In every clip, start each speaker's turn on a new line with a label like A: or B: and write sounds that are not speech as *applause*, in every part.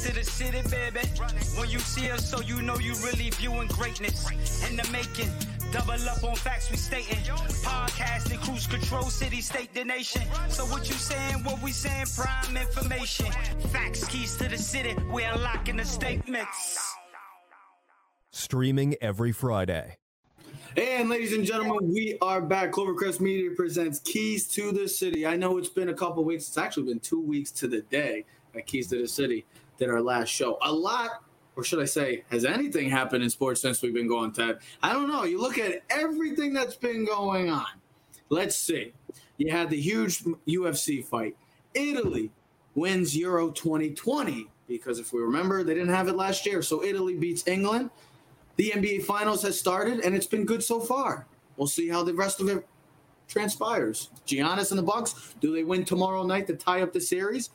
A: keys to the city, baby. When you see us, so you know you really viewing greatness in the making. Double up on facts we stating. Podcasting, cruise control, city, state, the nation. So what you saying, what we saying, prime information. Facts, keys to the city, we unlocking the statements.
B: Streaming every Friday.
C: And ladies and gentlemen, we are back. Clovercrest Media presents Keys to the City. I know it's been a couple weeks. It's actually been two weeks to the day at Keys to the City did our last show. A lot or should I say, has anything happened in sports since we've been going, Ted? I don't know. You look at everything that's been going on. Let's see. You had the huge UFC fight. Italy wins Euro 2020 because if we remember, they didn't have it last year. So Italy beats England. The NBA Finals has started, and it's been good so far. We'll see how the rest of it transpires. Giannis and the Bucks, do they win tomorrow night to tie up the series?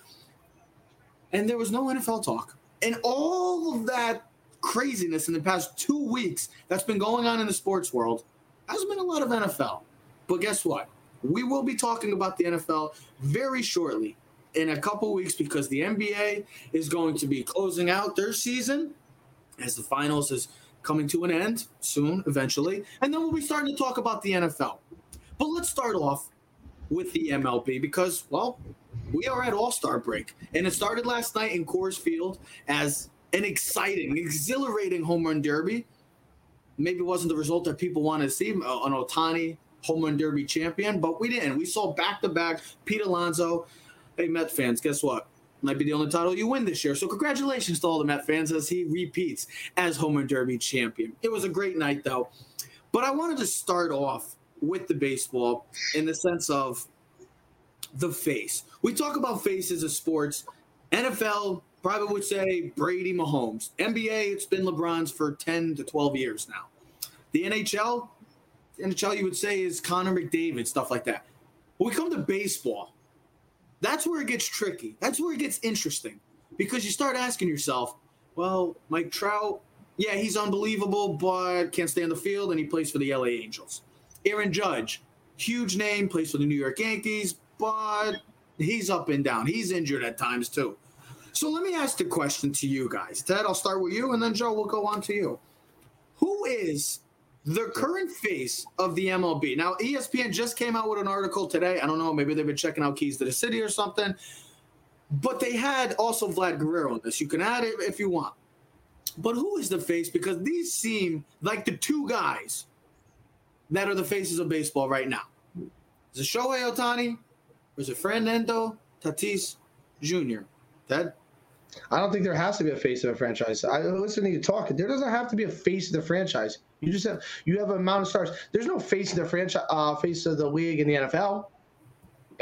C: And there was no NFL talk and all of that craziness in the past two weeks that's been going on in the sports world hasn't been a lot of NFL. But guess what? We will be talking about the NFL very shortly in a couple weeks because the NBA is going to be closing out their season as the finals is coming to an end soon, eventually. And then we'll be starting to talk about the NFL. But let's start off with the MLB because, well, we are at All Star break, and it started last night in Coors Field as an exciting, exhilarating home run derby. Maybe wasn't the result that people wanted to see, uh, an Ohtani home run derby champion, but we didn't. We saw back to back Pete Alonso. Hey, Met fans, guess what? Might be the only title you win this year. So congratulations to all the Met fans as he repeats as home run derby champion. It was a great night though. But I wanted to start off with the baseball in the sense of the face. We talk about faces of sports. NFL probably would say Brady Mahomes. NBA, it's been LeBron's for 10 to 12 years now. The NHL, NHL you would say is Connor McDavid, stuff like that. When we come to baseball, that's where it gets tricky. That's where it gets interesting because you start asking yourself, well, Mike Trout, yeah, he's unbelievable, but can't stay on the field, and he plays for the LA Angels. Aaron Judge, huge name, plays for the New York Yankees, but he's up and down. He's injured at times too. So let me ask the question to you guys. Ted, I'll start with you, and then Joe, we'll go on to you. Who is the current face of the MLB? Now, ESPN just came out with an article today. I don't know, maybe they've been checking out Keys to the City or something. But they had also Vlad Guerrero on this. You can add it if you want. But who is the face? Because these seem like the two guys that are the faces of baseball right now. Is it Shohei Ohtani was it Fernando Tatis Jr.? Ted?
D: I don't think there has to be a face of a franchise. I listen to you talk. There doesn't have to be a face of the franchise. You just have you have a amount of stars. There's no face of the franchise, uh, face of the league in the NFL.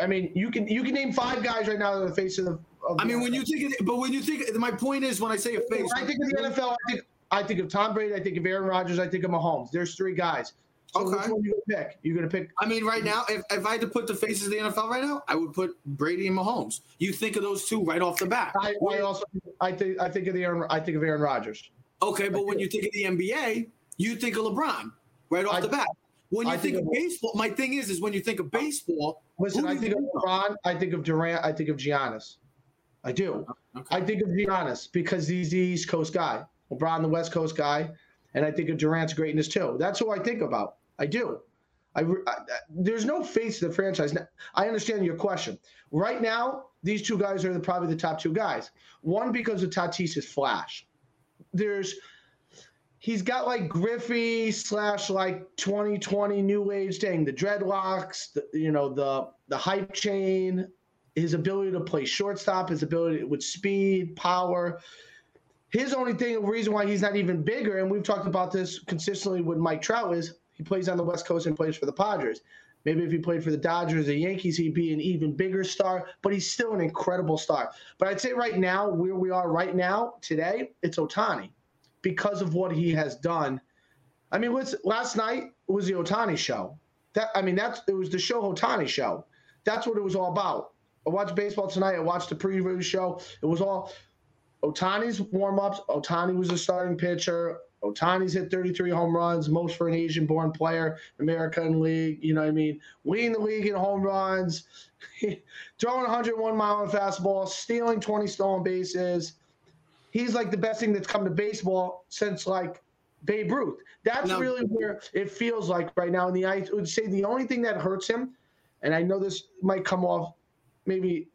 D: I mean, you can you can name five guys right now that are the face of the. Of
C: I mean,
D: NFL.
C: when you think, of, but when you think, my point is, when I say a face,
D: I think of the NFL. I think I think of Tom Brady. I think of Aaron Rodgers. I think of Mahomes. There's three guys. So
C: Okay.
D: which one you gonna pick? You're gonna pick.
C: I mean, right now, if, if I had to put the faces of the NFL right now, I would put Brady and Mahomes. You think of those two right off the bat.
D: I, I also I think I think of the Aaron. I think of Aaron Rodgers.
C: Okay, but when you think of the NBA, you think of LeBron right off
D: I-
C: the bat. When you think
D: think
C: of
D: of-
C: baseball, my thing is, is when you think of baseball,
D: Listen, I think of LeBron. I think of Durant. I think of Giannis. I do.
C: Okay.
D: I think of Giannis because he's the East Coast guy. LeBron, the West Coast guy, and I think of Durant's greatness too. That's who I think about. I do. I, I- there's no face to the franchise. Now, I understand your question. Right now, these two guys are the, probably the top two guys. One because of Tatis's flash. There's he's got like Griffey slash like 2020 new age thing, the dreadlocks, the, you know, the the hype chain, his ability to play shortstop, his ability with speed, power. His only thing, reason why he's not even bigger, and we've talked about this consistently with Mike Trout, is he plays on the West Coast and plays for the Padres. Maybe if he played for the Dodgers or Yankees, he'd be an even bigger star, but he's still an incredible star. But I'd say right now, where we are right now, today, it's Ohtani because of what he has done. I mean, last night was the Ohtani show. That I mean, that's it was the show Ohtani show. That's what it was all about. I watched baseball tonight. I watched the preview show. It was all Ohtani's warm ups. Ohtani was a starting pitcher. Ohtani's hit 33 home runs, most for an Asian born player, American League. You know what I mean? Leading the league in home runs, *laughs* throwing 101 mile hour fastball, stealing 20 stolen bases. he's like the best thing that's come to baseball since like Babe Ruth. That's
C: No.
D: really where it feels like right now. And the I would say the only thing that hurts him, and I know this might come off maybe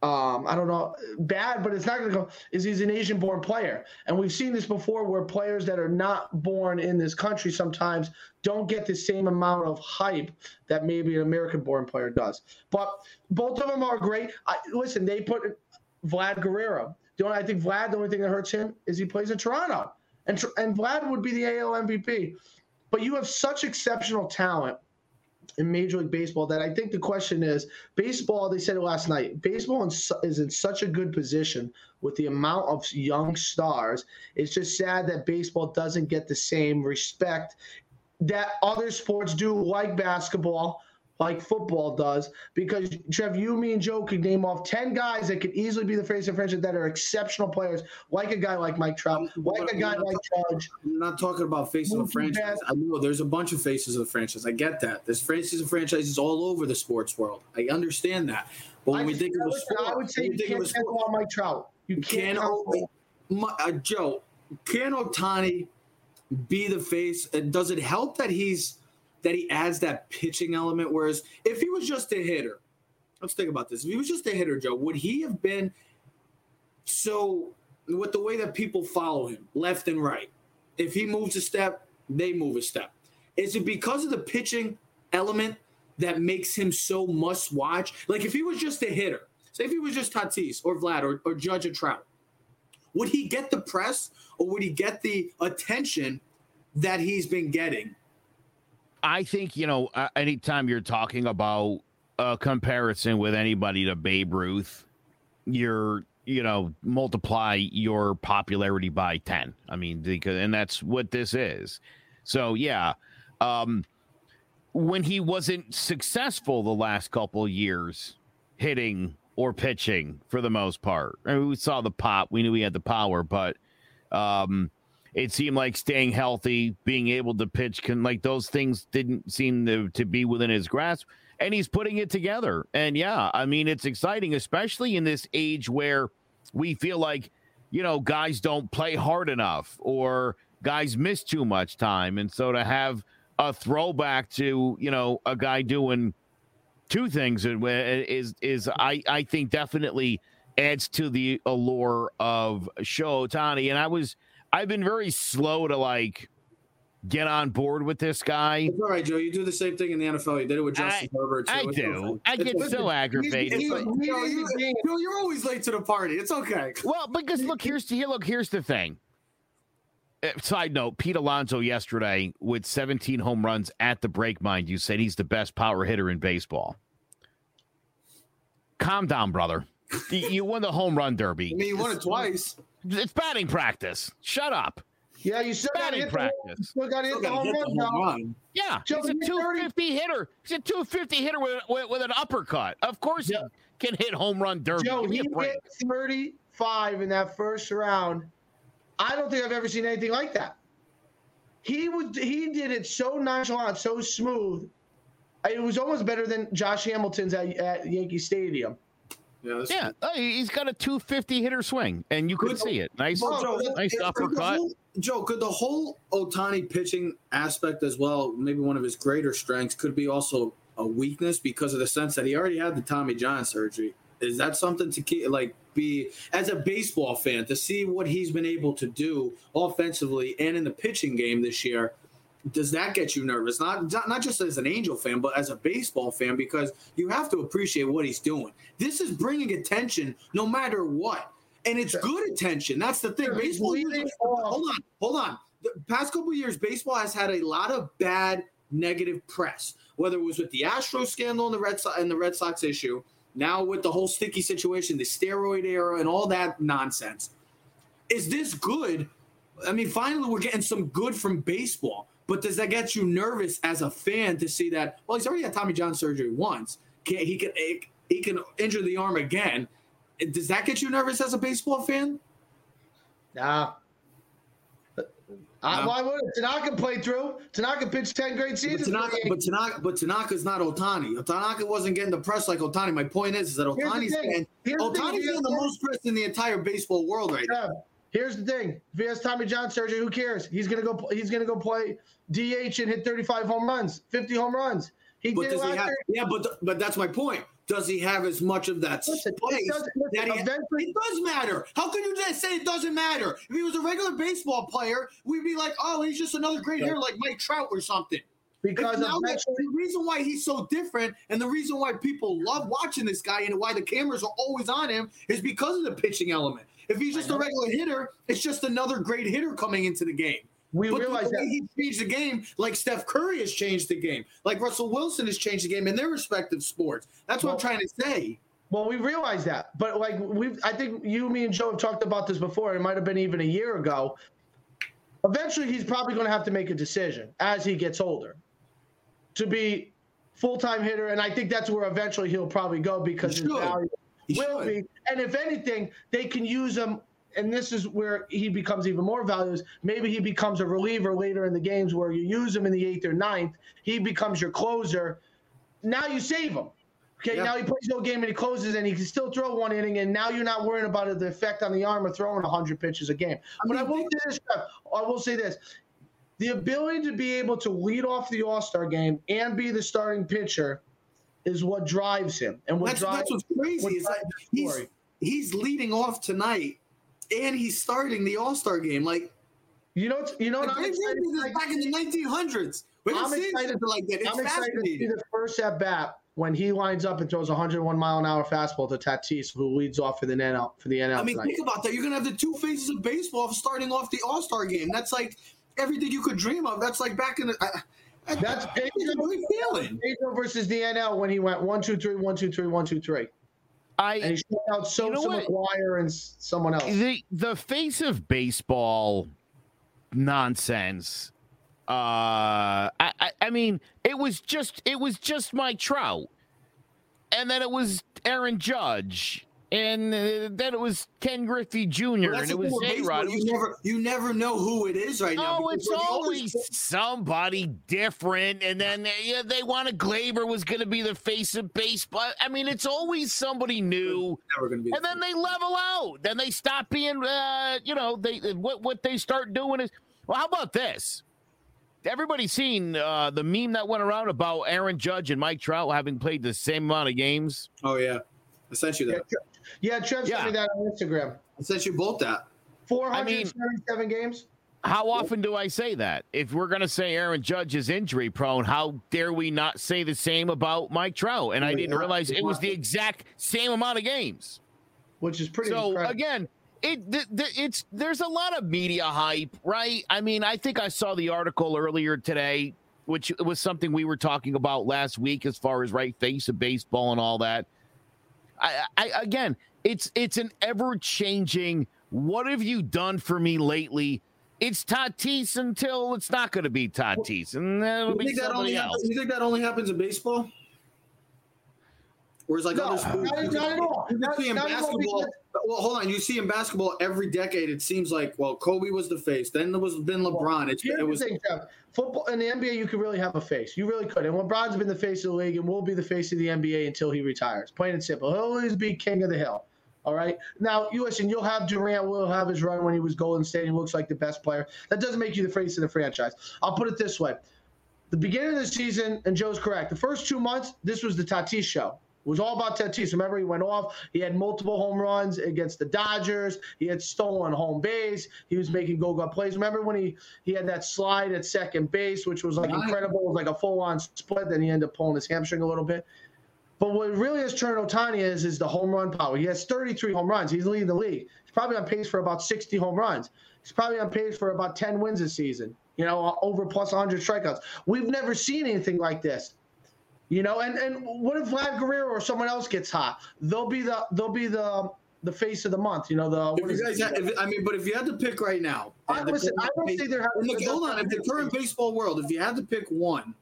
D: um, I don't know, bad, but it's not going to go. Is he's an Asian-born player, and we've seen this before, where players that are not born in this country sometimes don't get the same amount of hype that maybe an American-born player does. But both of them are great. I, listen, they put Vlad Guerrero. The only, I think Vlad, the only thing that hurts him is he plays in Toronto, and and Vlad would be the AL MVP. But you have such exceptional talent in Major League Baseball that I think the question is baseball, they said it last night, baseball is in such a good position with the amount of young stars. It's just sad that baseball doesn't get the same respect that other sports do, like basketball, like football does. Because, Trev, you, me, and Joe could name off 10 guys that could easily be the face of the franchise that are exceptional players, like a guy like Mike Trout, like a guy like Judge.
C: I'm not talking about faces of a franchise. I know there's a bunch of faces of the franchise. I get that. There's faces of franchises all over the sports world. I understand that. But when
D: I
C: we think of a sport,
D: I would say you
C: think of
D: can't count
C: sport,
D: on Mike Trout. You
C: can
D: can't count
C: O- my- uh, Joe, can Ohtani be the face? And does it help that he's that he adds that pitching element? Whereas if he was just a hitter, let's think about this. If he was just a hitter, Joe, would he have been so with the way that people follow him left and right? If he moves a step, they move a step. Is it because of the pitching element that makes him so must watch? Like if he was just a hitter, say if he was just Tatis or Vlad or, or Judge or Trout, would he get the press or would he get the attention that he's been getting?
B: I think you know, uh, anytime you're talking about a comparison with anybody to Babe Ruth, you're you know multiply your popularity by ten. I mean, because and that's what this is. So yeah, um, when he wasn't successful the last couple years hitting or pitching for the most part, I mean, we saw the pop. We knew he had the power, but um, it seemed like staying healthy, being able to pitch, can like those things didn't seem to, to be within his grasp. And he's putting it together. And yeah, I mean, it's exciting, especially in this age where we feel like, you know, guys don't play hard enough or guys miss too much time. And so to have a throwback to, you know, a guy doing two things is, is I, I think definitely adds to the allure of Shohei Ohtani. And I was, I've been very slow to like get on board with this guy.
C: It's all right, Joe. You do the same thing in the NFL. You did it with Justin Herbert. Too.
B: I
C: It's
B: do.
C: okay.
B: I get
C: okay.
B: so aggravated.
C: It's
B: but-
C: like, Joe, you, Joe, you're always late to the party. It's okay.
B: well, because look, here's here. Look, here's the thing. Uh, Side note: Pete Alonso yesterday with 17 home runs at the break. Mind you, said he's the best power hitter in baseball. Calm down, brother. *laughs* You- you won the home run derby.
C: I mean, you won it twice.
B: It's batting practice. Shut up.
D: Yeah, you still got to
B: Batting
D: hit
B: practice.
D: still got to hit the home
C: hit the
D: run.
C: home run.
B: Yeah,
D: Joe,
B: he's a
D: you hit
B: 250 hitter. He's a 250 hitter with, with, with an uppercut. Of course,
D: Yeah.
B: he can hit home run derby.
D: Joe, he hit 35 in that first round. I don't think I've ever seen anything like that. He was he did it so nonchalant, so smooth. It was almost better than Josh Hamilton's at, at Yankee Stadium.
C: Yeah, that's
B: Yeah, uh, he's got a 250 hitter swing, and you could
C: Good-
B: see it. Nice,
C: Well, Joe,
B: nice
C: could the
B: uppercut.
C: whole- Joe, could the whole Ohtani pitching aspect as well, maybe one of his greater strengths, could be also a weakness because of the sense that he already had the Tommy John surgery? Is that something to keep, like, be as a baseball fan to see what he's been able to do offensively and in the pitching game this year? Does that get you nervous? Not, not not just as an Angel fan, but as a baseball fan, because you have to appreciate what he's doing. This is bringing attention no matter what, and it's good attention. That's the thing. Baseball.
D: off.
C: hold on, hold on. The past couple years, baseball has had a lot of bad negative press. Whether it was with the Astros scandal and the Red Sox and the Red Sox issue, now with the whole sticky situation, the steroid era, and all that nonsense. Is this good? I mean, finally, we're getting some good from baseball. But does that get you nervous as a fan to see that? Well, he's already had Tommy John surgery once. Can, he can he can injure the arm again. Does that get you nervous as a baseball fan?
D: Nah. Uh,
C: No.
D: why would it? Tanaka played through. Tanaka pitched 10 great seasons. But. Tanaka,
C: but Tanaka, but Tanaka's not Ohtani. Tanaka wasn't getting the press like Ohtani. My point is, is that
D: Ohtani's
C: getting
D: Ohtani's
C: getting the most press in the entire baseball world right now.
D: Here's the thing: if he has Tommy John surgery, who cares? He's gonna go. He's gonna go play DH and hit 35 home runs, 50 home runs. He
C: But
D: did
C: does he have? Yeah, but but that's my point. Does he have as much of that
D: Listen, it
C: space?
D: doesn't- listen,
C: that he-
D: eventually-
C: it does matter. How can you just say it doesn't matter? If he was a regular baseball player, we'd be like, oh, he's just another great hitter like Mike Trout or something.
D: because
C: the reason why he's so different and the reason why people love watching this guy and why the cameras are always on him is because of the pitching element. If he's just a regular hitter, it's just another great hitter coming into the game.
D: we
C: But
D: realize
C: the way
D: that.
C: he changed the game, like Steph Curry has changed the game, like Russell Wilson has changed the game in their respective sports. That's what I'm trying to say.
D: Well, we realize that, but like we've, I think you, me, and Joe have talked about this before. It might have been even a year ago. Eventually, he's probably going to have to make a decision as he gets older to be full-time hitter, and I think that's where eventually he'll probably go because
C: He
D: his
C: should.
D: value
C: He
D: will
C: should.
D: be. And if anything, they can use him. And this is where he becomes even more valuable. Maybe he becomes a reliever later in the games where you use him in the eighth or ninth. He becomes your closer. Now you save him. Okay,
C: Yeah.
D: now he plays no game and he closes and he can still throw one inning, and now you're not worrying about the effect on the arm of throwing 100 pitches a game. but I will say this, I will say this. The ability to be able to lead off the All Star game and be the starting pitcher is what drives him. And what
C: That's,
D: drives
C: that's what's crazy. Is that
D: drives the
C: he's he's leading off tonight, and he's starting the All Star game. Like,
D: You know, you know what I'm excited,
C: is
D: like,
C: back in the 1900s. We
D: I'm excited-
C: like that. It's
D: I'm excited to see the first at bat when he lines up and throws a 101 mile an hour fastball to Tatis, who leads off for the NL for the NL
C: I mean,
D: tonight.
C: think about that. You're gonna have the two phases of baseball starting off the All Star game. That's like everything you could dream of. That's like back in the. I,
D: That's
C: I, it's a feeling.
D: Pedro versus the NL when he went one two three one two three one two three, and
B: I
D: he shut out Sosa,
B: know what?
D: McGwire, and someone else.
B: the the face of baseball nonsense. Uh, I, I I mean, it was just it was just Mike Trout, and then it was Aaron Judge, and uh, then it was Ken Griffey Jr.
C: Well,
B: and it was
C: thing with
B: A. Rod.
C: You never, you never know who it is right now.
B: Oh, it's
C: we're
B: always somebody different, and then uh, yeah, they wanted Gleyber was going to be the face of baseball. I mean, it's always somebody new,
C: never going to be.
B: and then they level out. Then they stop being, uh, you know, they what what they start doing is. Well, how about this? Everybody's seen uh, the meme that went around about Aaron Judge and Mike Trout having played the same amount of games.
C: oh yeah, I sent you that.
D: Yeah, Trev sent me that on Instagram.
C: I sent you both that.
D: Four hundred seventy-seven games.
B: How often do I say that? If we're going to say Aaron Judge is injury prone, how dare we not say the same about Mike Trout? And I didn't realize it was the exact same amount of games.
D: which is pretty
B: So
D: incredible.
B: again, it th- th- it's there's a lot of media hype, right? I mean, I think I saw the article earlier today, which was something we were talking about last week as far as right face of baseball and all that. I, I again, it's it's an ever changing. What have you done for me lately? It's Tatis until it's not going to be Tatis, and that'll
C: You
B: be
C: think, that only
B: somebody else.
C: happens, you think that only happens in baseball? Whereas like
D: No,
C: other sports,
D: not- not at all.
C: you
D: Not-
C: see in
D: not at all
C: basketball. Well, hold on. You see in basketball every decade, it seems like well, Kobe was the face. Then there was been LeBron. It's, it was
D: thing, Jeff. Football in the NBA, you could really have a face. You really could. And LeBron's been the face of the league and will be the face of the NBA until he retires. Plain and simple. He'll always be king of the hill. All right. Now, you listen. You'll have Durant. Will have his run when he was Golden State. He looks like the best player. That doesn't make you the face of the franchise. I'll put it this way: the beginning of the season, and Joe's correct. The first two months, this was the Tatis show. It was all about Tatis. Remember, he went off. He had multiple home runs against the Dodgers. He had stolen home base. He was making go-go plays. Remember when he he had that slide at second base, which was like incredible. It was like a full-on split. Then he ended up pulling his hamstring a little bit. But what really has turned Ohtani is is the home run power. He has 33 home runs. He's leading the league. He's probably on pace for about 60 home runs. He's probably on pace for about 10 wins this season. You know, over plus 100 strikeouts. We've never seen anything like this. You know, and and what if Vlad Guerrero or someone else gets hot? They'll be the they'll be the the face of the month. You know, the what
C: If you guys, had, if, I mean, but if you had to pick right now,
D: I,
C: in
D: listen, I don't
C: base-
D: say there has
C: the, hold on, in the current baseball world, if you had to pick one,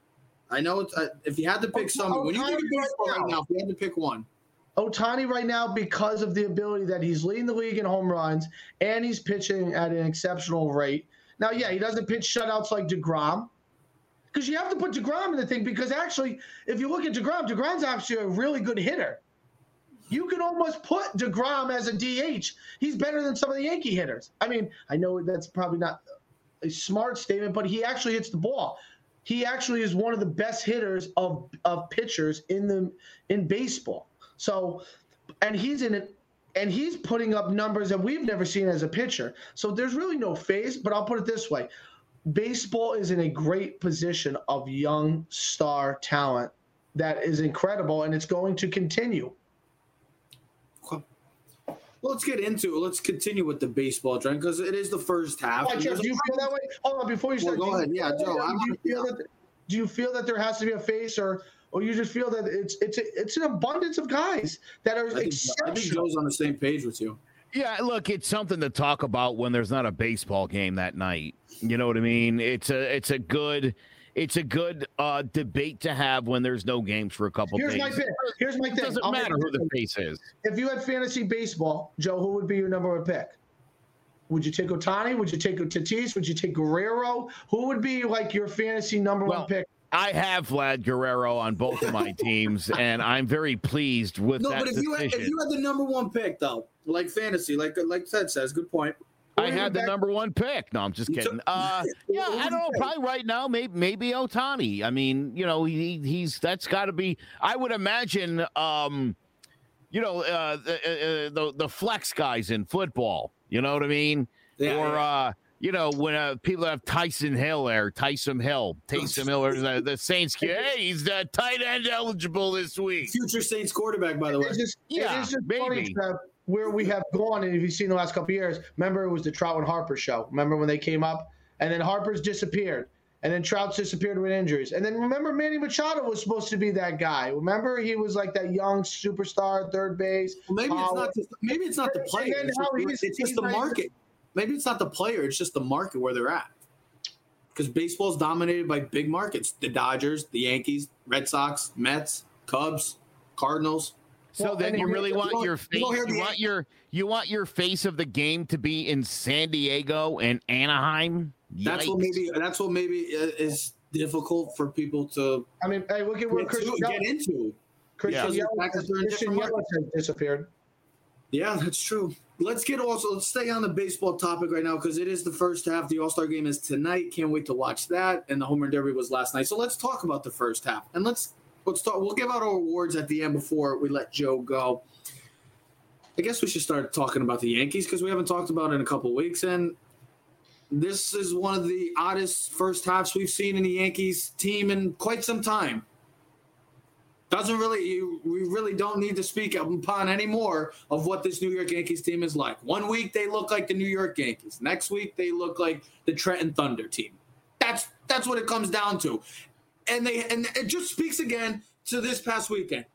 C: I know it's, uh, if you had to pick someone, when you think of baseball right
D: now,
C: if you had to pick one,
D: Ohtani right now because of the ability that he's leading the league in home runs and he's pitching at an exceptional rate. Now, yeah, he doesn't pitch shutouts like DeGrom. Because you have to put DeGrom in the thing because actually, if you look at DeGrom, DeGrom's actually a really good hitter. You can almost put DeGrom as a DH. He's better than some of the Yankee hitters. I mean, I know that's probably not a smart statement, but he actually hits the ball. He actually is one of the best hitters of, of pitchers in the in baseball. So, and he's in it, and he's putting up numbers that we've never seen as a pitcher. So there's really no phase. But I'll put it this way: baseball is in a great position of young star talent that is incredible, and it's going to continue.
C: Well, let's get into it. Let's continue with the baseball trend because it is the first half.
D: do you feel that way? Hold on, before you start.
C: Well, go ahead. Yeah, Joe.
D: Do you, feel that, do you feel that there has to be a face, or or you just feel that it's it's a, it's an abundance of guys that are
C: I think,
D: exceptional?
C: I think Joe's on the same page with you.
B: Yeah, look, it's something to talk about when there's not a baseball game that night. You know what I mean? It's a it's a good it's a good uh, debate to have when there's no games for a couple
D: Here's
B: days.
D: my pick. Here's my
B: It
D: thing.
B: doesn't
D: I'll
B: matter who the face is.
D: If you had fantasy baseball, Joe, who would be your number one pick? Would you take Ohtani? Would you take Tatis? Would you take Guerrero? Who would be like your fantasy number
B: Well,
D: one pick?
B: I have Vlad Guerrero on both of my teams, *laughs* and I'm very pleased with
C: No,
B: that No,
C: but if you had, if you had the number one pick though, like fantasy, like like Ted says, good point.
B: I had the number one pick. No, I'm just kidding.
C: took-
B: Uh, *laughs* yeah, I don't know. Probably right now, maybe maybe Ohtani. I mean, you know, he he's that's got to be. I would imagine, um, you know, uh, the, uh, the the flex guys in football. You know what I mean?
C: Yeah,
B: or
C: yeah.
B: uh, you know, when uh, people have Taysom Hill there, Taysom Hill, Taysom Hill, or the, the Saints. *laughs* Hey, he's the tight end eligible this week.
C: Future Saints quarterback, by the way.
D: It's just,
B: Yeah,
D: it is just funny
B: maybe.
D: Trev, where we have gone, and if you've seen the last couple of years, remember it was the Trout and Harper show. Remember when they came up, and then Harper's disappeared, and then Trout's disappeared with injuries, and then remember Manny Machado was supposed to be that guy. Remember he was like that young superstar, third base.
C: Well, maybe it's
D: Uh,
C: not. Just, maybe it's not the
D: and
C: player. It's just, it's just the
D: not even-
C: market. Maybe it's not the player. It's just the market where they're at. Because baseball is dominated by big markets: the Dodgers, the Yankees, Red Sox, Mets, Cubs, Cardinals.
B: So
D: Well,
B: then you really want
C: don't-
B: your
C: you
B: face,
C: don't
B: you
C: the-
B: want your you want your face of the game to be in San Diego and Anaheim.
C: That's what maybe. That's what maybe uh, is difficult for people to
D: I mean, hey, look at where
C: get,
D: Christian
C: to, get into.
D: Christian
C: Yeah.
D: Yelich,
C: Because
D: Christian Yelich has disappeared.
C: Yeah, that's true. Let's get also let's stay on the baseball topic right now because it is the first half. The All Star game is tonight. Can't wait to watch that. And the home run derby was last night. So let's talk about the first half. And let's let's talk. We'll give out our awards at the end before we let Joe go. I guess we should start talking about the Yankees because we haven't talked about it in a couple weeks. And this is one of the oddest first halves we've seen in the Yankees team in quite some time. Doesn't really, you, we really don't need to speak upon any more of what this New York Yankees team is like. One week they look like the New York Yankees. Next week they look like the Trenton Thunder team. That's that's what it comes down to, and they and it just speaks again to this past weekend.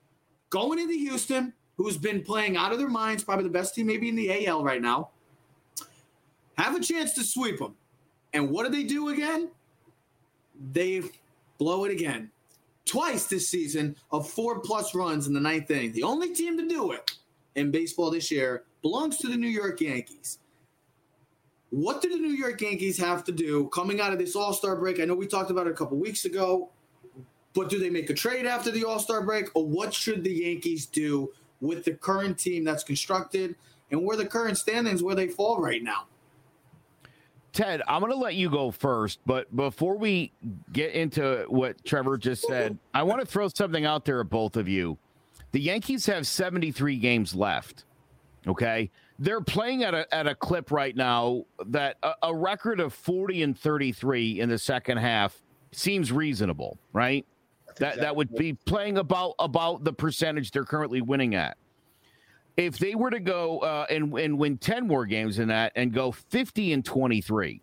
C: Going into Houston, who's been playing out of their minds, probably the best team maybe in the AL right now, have a chance to sweep them. And what do they do again? They blow it again twice this season of four plus runs in the ninth inning. The only team to do it in baseball this year belongs to the New York Yankees. What do the New York Yankees have to do coming out of this All Star break? I know we talked about it a couple weeks ago, but do they make a trade after the All Star break, or what should the Yankees do with the current team that's constructed and where the current standings where they fall right now?
B: Ted, I'm going to let you go first, but before we get into what Trevor just said, I want to throw something out there at both of you. The Yankees have 73 games left. Okay, they're playing at a at a clip right now that a, a record of 40 and 33 in the second half seems reasonable, right? That that would be playing about about the percentage they're currently winning at. If they were to go uh, and and win 10 more games than that and go 50 and 23,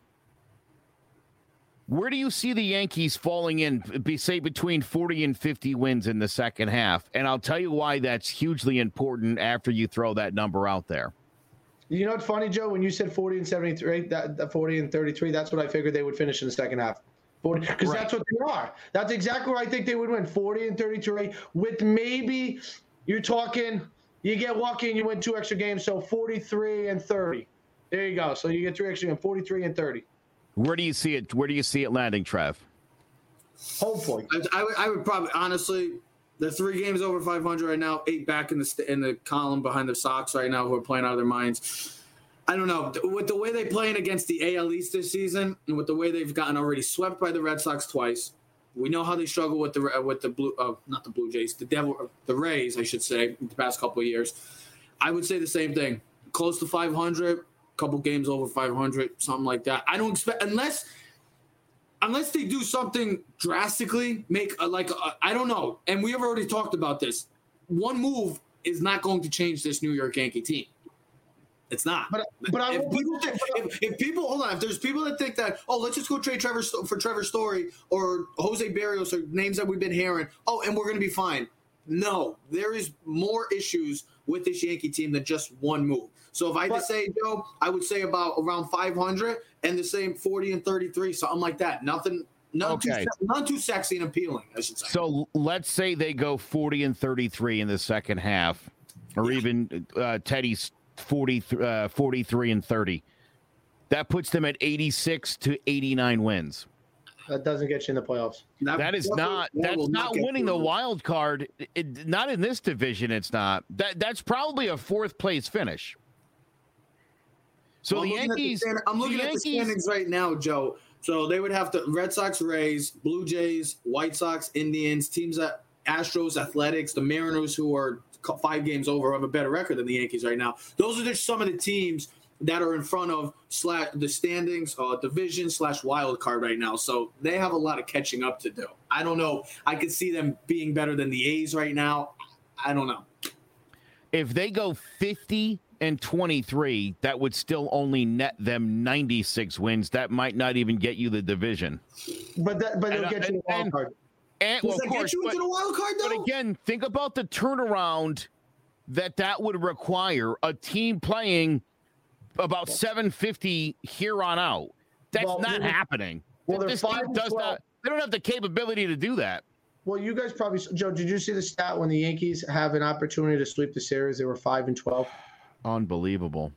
B: where do you see the Yankees falling in, be, say, between 40 and 50 wins in the second half? And I'll tell you why that's hugely important after you throw that number out there.
D: You know what's funny, Joe? When you said 40 and 73, that, that 40 and 33, that's what I figured they would finish in the second half. because
B: Right.
D: that's what they are. That's exactly where I think they would win 40 and 33, with maybe you're talking, you get lucky and you win two extra games, so 43 and 30. There you go. So you get three extra games, 43 and 30.
B: Where do you see it? Where do you see it landing, Trev?
D: Hopefully.
C: I, I, would, I would probably honestly, They're three games over 500 right now. Eight back in the in the column behind the Sox right now, who are playing out of their minds. I don't know with the way they're playing against the AL East this season, and with the way they've gotten already swept by the Red Sox twice. We know how they struggle with the uh, with the blue, uh, not the Blue Jays, the Devil, uh, the Rays, I should say, the past couple of years. I would say the same thing. Close to 500, couple games over 500, something like that. I don't expect unless unless they do something drastically, make a, like uh, I don't know. And we have already talked about this. One move is not going to change this New York Yankee team. It's not.
D: But but
C: if
D: will
C: people, think, if, if people hold on, if there's people that think that oh let's just go trade Trevor for Trevor Story or Jose Berrios or names that we've been hearing oh and we're gonna be fine. No, there is more issues with this Yankee team than just one move. So if I had to say Joe, I would say about around 500 and the same 40 and 33, something like that. Nothing, none
B: Okay.
C: too, se- none too sexy and appealing. I should say.
B: So let's say they go 40 and 33 in the second half, or even uh, Teddy's 40, uh, 43 and 30. That puts them at 86 to 89 wins.
D: that doesn't get you in the playoffs.
B: That is not
C: that
B: that's not
C: get
B: winning the
C: through.
B: wild card. It, not in this division. It's not. That that's probably a fourth place finish. So
C: Well,
B: the
C: I'm looking at the
B: Yankees.
C: stand- I'm looking
B: the
C: at the standings right now, Joe. So they would have to Red Sox, Rays, Blue Jays, White Sox, Indians, teams that Astros, Athletics, the Mariners, who are co- five games over, have a better record than the Yankees right now. Those are just some of the teams that are in front of slash the standings, uh, division slash wild card right now. So they have a lot of catching up to do. I don't know. I could see them being better than the A's right now. I don't know.
B: if they go 50 and 23, that would still only net them 96 wins. That might not even get you the division.
D: But that but it'll
B: uh,
D: get you in the wild card.
B: And
C: Does
B: well, of
C: that
B: course,
C: get you
B: but,
C: into the wild card though?
B: but again, think about the turnaround that that would require a team playing about 750 here on out. That's
D: Well,
B: not happening.
D: well,
B: this
D: five
B: team does
D: 12.
B: not. They don't have the capability to do that.
D: Well, you guys probably Joe. Did you see the stat when the Yankees have an opportunity to sweep the series? They were five and twelve.
B: Unbelievable.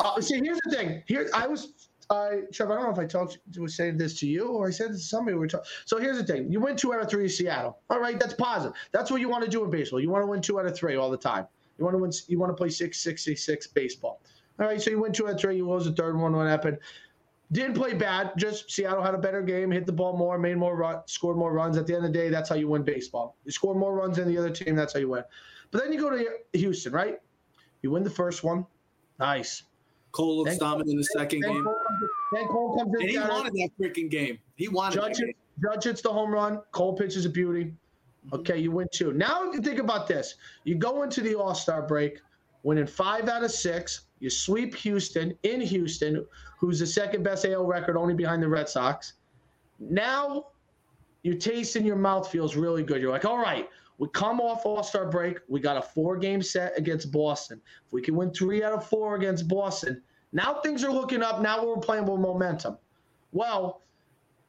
D: Uh, see, here's the thing. Here, I was, uh, Trevor. I don't know if I told you, was saying this to you or I said this to somebody. We were talking. So here's the thing. You win two out of three in Seattle. All right, that's positive. That's what you want to do in baseball. You want to win two out of three all the time. You want to win. You want to play six sixty six baseball. All right, so you win two out of three. You lose the third one. What happened? Didn't play bad. Just Seattle had a better game, hit the ball more, made more run, scored more runs. At the end of the day, that's how you win baseball. You score more runs than the other team. That's how you win. But then you go to Houston, right? You win the first one. Nice.
C: Cole looks dominant in the second game.
D: Cole comes in- then Cole comes in.
C: And he wanted that freaking game. He wanted
D: Judge,
C: that.
D: Judge hits the home run. Cole pitches a beauty. Mm-hmm. Okay, you win two. Now you think about this. You go into the All Star break, winning five out of six. You sweep Houston in Houston, who's the second best AL record, only behind the Red Sox. Now your taste in your mouth feels really good. You're like, all right, we come off All Star break. We got a four game set against Boston. If we can win three out of four against Boston, now things are looking up. Now we're playing with momentum. Well,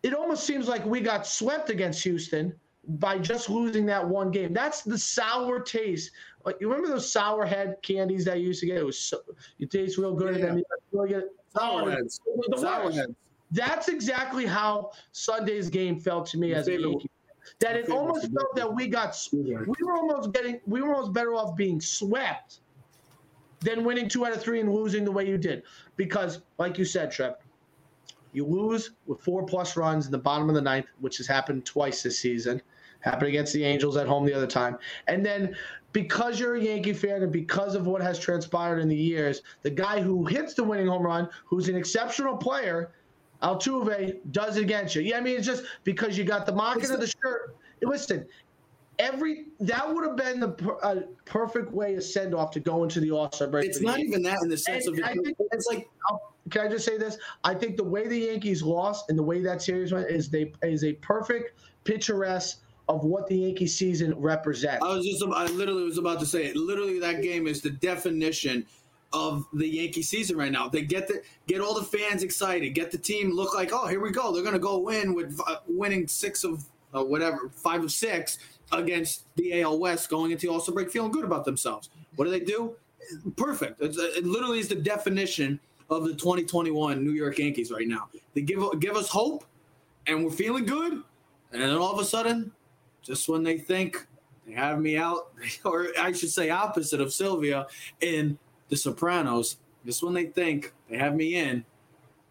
D: it almost seems like we got swept against Houston by just losing that one game. That's the sour taste. Like you remember those sour head candies that you used to get? It was so, you taste real good, and then you get
C: Sour heads.
D: Oh, the
C: Sour heads.
D: That's exactly how Sunday's game felt to me
C: My
D: as a Yankee. That it almost felt that we got we were almost getting we were almost better off being swept than winning two out of three and losing the way you did. Because, like you said, Trev, you lose with four plus runs in the bottom of the ninth, which has happened twice this season. Happened against the Angels at home the other time. And then because you're a Yankee fan and because of what has transpired in the years, the guy who hits the winning home run, who's an exceptional player, Altuve, does it against you. Yeah, I mean, it's just because you got the market of the shirt. Listen, every that would have been the per, uh, perfect way to send off to go into the All Star break.
C: It's not even that in the sense
D: And
C: of
D: I think-
C: it's like
D: Can I just say this? I think the way the Yankees lost and the way that series went is they is a perfect picturesque of what the Yankee season represents.
C: I was just I literally was about to say it. Literally, that game is the definition of the Yankee season right now. They get the get all the fans excited, get the team look like, oh, here we go. They're gonna go win with uh, winning six of uh, whatever, five of six against the AL West, going into All Star break, feeling good about themselves. What do they do? Perfect. It's, uh, it literally is the definition of the 2021 New York Yankees right now. They give give us hope, and we're feeling good, and then all of a sudden, just when they think they have me out, *laughs* or I should say, opposite of Silvio in The Sopranos. Just when they think they have me in,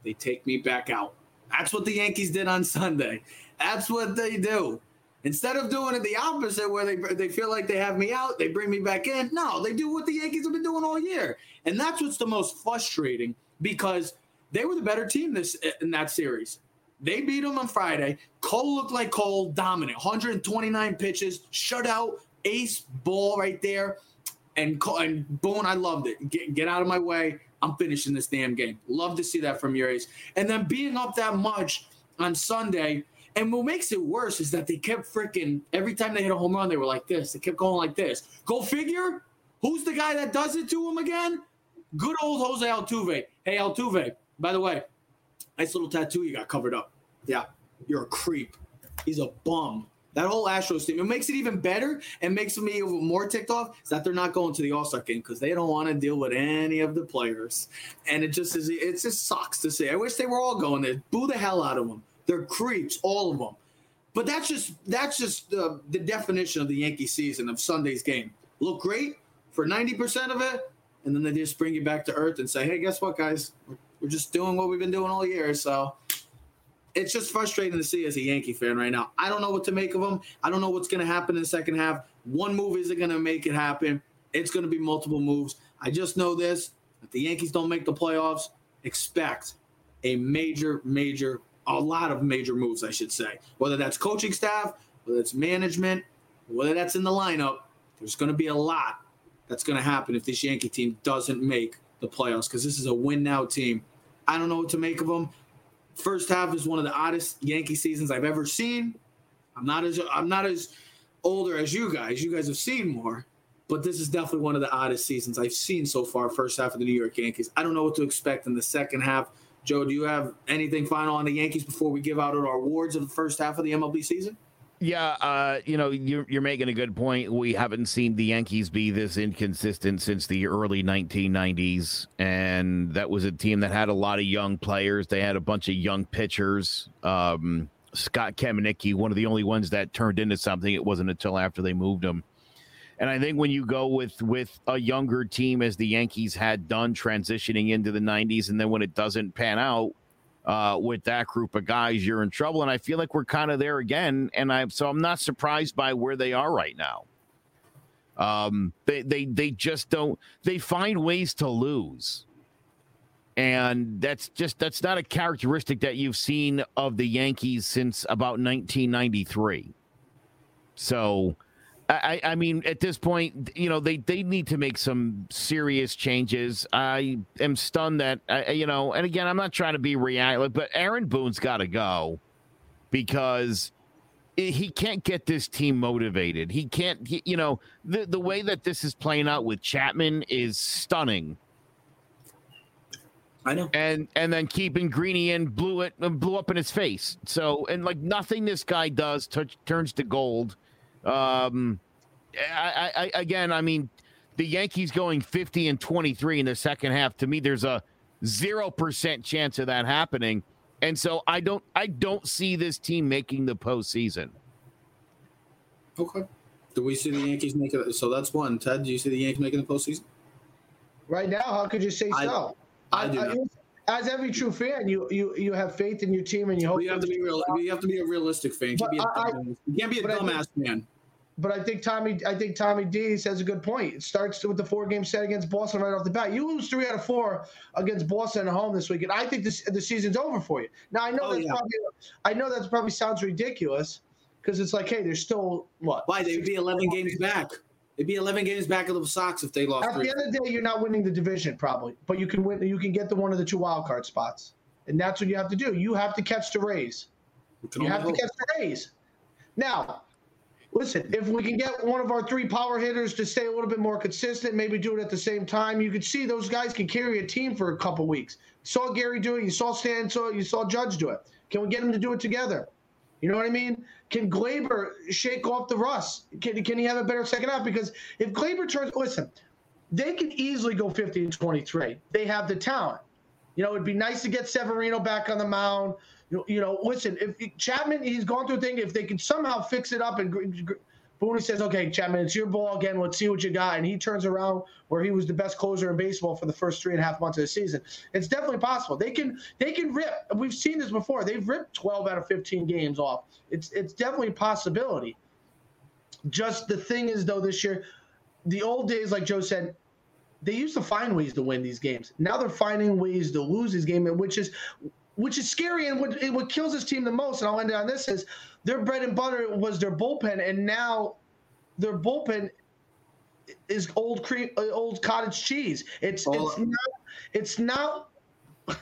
C: they take me back out. That's what the Yankees did on Sunday. That's what they do. Instead of doing it the opposite, where they they feel like they have me out, they bring me back in. No, they do what the Yankees have been doing all year, and that's what's the most frustrating because they were the better team this in that series. They beat them on Friday. Cole looked like Cole, dominant, 129 pitches, shutout, ace ball right there, and Cole, and Boone, I loved it. Get, get out of my way. I'm finishing this damn game. Love to see that from your ace. And then being up that much on Sunday and what makes it worse is that they kept freaking every time they hit a home run, they were like this. They kept going like this. Go figure. Who's the guy that does it to him again? Good old Jose Altuve. Hey Altuve, by the way, nice little tattoo you got covered up. Yeah, you're a creep. He's a bum. That whole Astros team. It makes it even better and makes me even more ticked off is that they're not going to the All Star game because they don't want to deal with any of the players. And it just is. It just sucks to see. I wish they were all going there. Boo the hell out of them. They're creeps, all of them. But that's just that's just uh, the definition of the Yankee season of Sunday's game. Look great for ninety percent of it, and then they just bring you back to earth and say, "Hey, guess what, guys? We're, we're just doing what we've been doing all year." So it's just frustrating to see as a Yankee fan right now. I don't know what to make of them. I don't know what's going to happen in the second half. One move isn't going to make it happen. It's going to be multiple moves. I just know this: if the Yankees don't make the playoffs, expect a major, major a lot of major moves, I should say. Whether that's coaching staff, whether it's management, whether that's in the lineup, there's going to be a lot that's going to happen if this Yankee team doesn't make the playoffs because this is a win now team. I don't know what to make of them. First half is one of the oddest Yankee seasons I've ever seen. I'm not as I'm not as older as you guys. You guys have seen more, but this is definitely one of the oddest seasons I've seen so far. First half of the New York Yankees. I don't know what to expect in the second half. Joe, do you have anything final on the Yankees before we give out our awards of the first half of the MLB season?
B: Yeah, uh, you know, you're, you're making a good point. We haven't seen the Yankees be this inconsistent since the early 1990s. And that was a team that had a lot of young players. They had a bunch of young pitchers. Um, Scott Kamieniecki, one of the only ones that turned into something. It wasn't until after they moved him. And I think when you go with with a younger team as the Yankees had done transitioning into the 90s, and then when it doesn't pan out uh, with that group of guys, you're in trouble. And I feel like we're kind of there again. And I so I'm not surprised by where they are right now. Um, they they they just don't they find ways to lose. And that's just that's not a characteristic that you've seen of the Yankees since about 1993. So I, I mean, at this point, you know, they, they need to make some serious changes. I am stunned that, uh, you know, and again, I'm not trying to be reactive, but Aaron Boone's got to go because he can't get this team motivated. He can't, he, you know, the, the way that this is playing out with Chapman is stunning.
C: I know.
B: And and then keeping Greeny in blew it blew up in his face. So and like nothing this guy does turns to gold um, I, I, again, I mean, the Yankees going 50 and 23 in the second half. To me, there's a zero percent chance of that happening, and so I don't, I don't see this team making the postseason.
C: Okay. Do we see the Yankees make it? So that's one. Ted, do you see the Yankees making the postseason?
D: Right now, how could you say
C: I,
D: so?
C: I, I do. I,
D: as every true fan, you you you have faith in your team and you hope.
C: you have to be real. You have to be a realistic fan. You can't be a, dumb, you can't be a dumbass fan
D: but I think Tommy, I think Tommy D says a good point. It starts with the four game set against Boston right off the bat. You lose three out of four against Boston at home this weekend. I think this, the season's over for you. Now I know oh, that's yeah. probably, I know that's probably sounds ridiculous because it's like, hey, there's still what?
C: Why they'd be 11 games back? They'd be 11 games back of the Sox if they lost.
D: At three. the end of the day, you're not winning the division probably, but you can win. You can get the one of the two wild card spots, and that's what you have to do. You have to catch the Rays. You have hope. to catch the Rays. Now, listen, if we can get one of our three power hitters to stay a little bit more consistent, maybe do it at the same time, you can see those guys can carry a team for a couple weeks. Saw Gary do it. You saw Stan. So you saw Judge do it. Can we get them to do it together? You know what I mean? Can Gleyber shake off the rust? Can, can he have a better second half? Because if Gleyber turns, listen, they could easily go 50 and 23. They have the talent. You know, it'd be nice to get Severino back on the mound. You, you know, listen, if Chapman, he's gone through a thing. If they can somehow fix it up and Booney says, "Okay, Chapman, it's your ball again. Let's see what you got." And he turns around where he was the best closer in baseball for the first three and a half months of the season. It's definitely possible. They can they can rip. We've seen this before. They've ripped 12 out of 15 games off. It's it's definitely a possibility. Just the thing is though, this year, the old days, like Joe said, they used to find ways to win these games. Now they're finding ways to lose these games, which is which is scary and what, what kills this team the most. And I'll end it on this: is their bread and butter was their bullpen, and now their bullpen is old cream, uh, old cottage cheese. It's
C: Oh.
D: it's not it's not *laughs*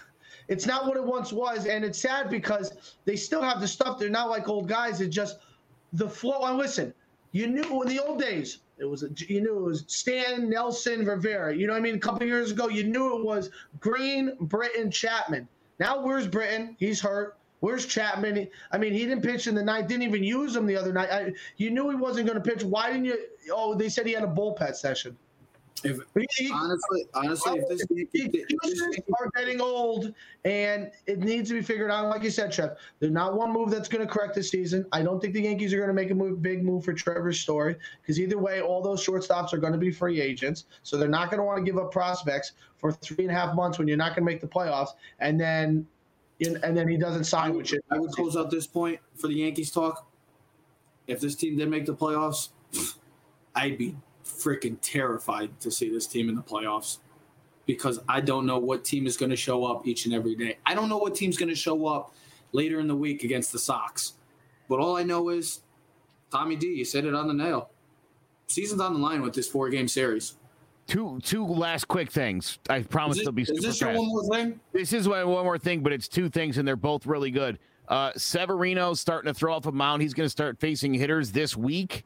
D: it's not what it once was, and it's sad because they still have the stuff. They're not like old guys. It's just the flow. And listen, you knew in the old days it was a, you knew it was Stan, Nelson, Rivera. You know what I mean? A couple years ago, you knew it was Green, Britton, Chapman. Now where's Britton? He's hurt. Where's Chapman? I mean, he didn't pitch in the night. Didn't even use him the other night. I, you knew he wasn't going to pitch. Why didn't you? Oh, they said he had a bullpen session.
C: If,
D: He- he-
C: honestly, honestly, if this, if this-
D: are getting old, and it needs to be figured out. Like you said, Trev, there's not one move that's going to correct this season. I don't think the Yankees are going to make a move, big move for Trevor Story because either way, all those shortstops are going to be free agents, so they're not going to want to give up prospects for three and a half months when you're not going to make the playoffs, and then and then he doesn't
C: I
D: sign
C: would,
D: with you.
C: I would close out this point for the Yankees talk. If this team did make the playoffs, *sighs* I'd be freaking terrified to see this team in the playoffs because I don't know what team is going to show up each and every day. I don't know what team's going to show up later in the week against the Sox. But all I know is, Tommy D, you said it on the nail. Season's on the line with this four game series.
B: Two two last quick things. I promise
C: Is,
B: they'll be
C: this,
B: super
C: is this your one more thing?
B: This is one one more thing, but it's two things, and they're both really good. Uh, Severino's starting to throw off a mound. He's going to start facing hitters this week.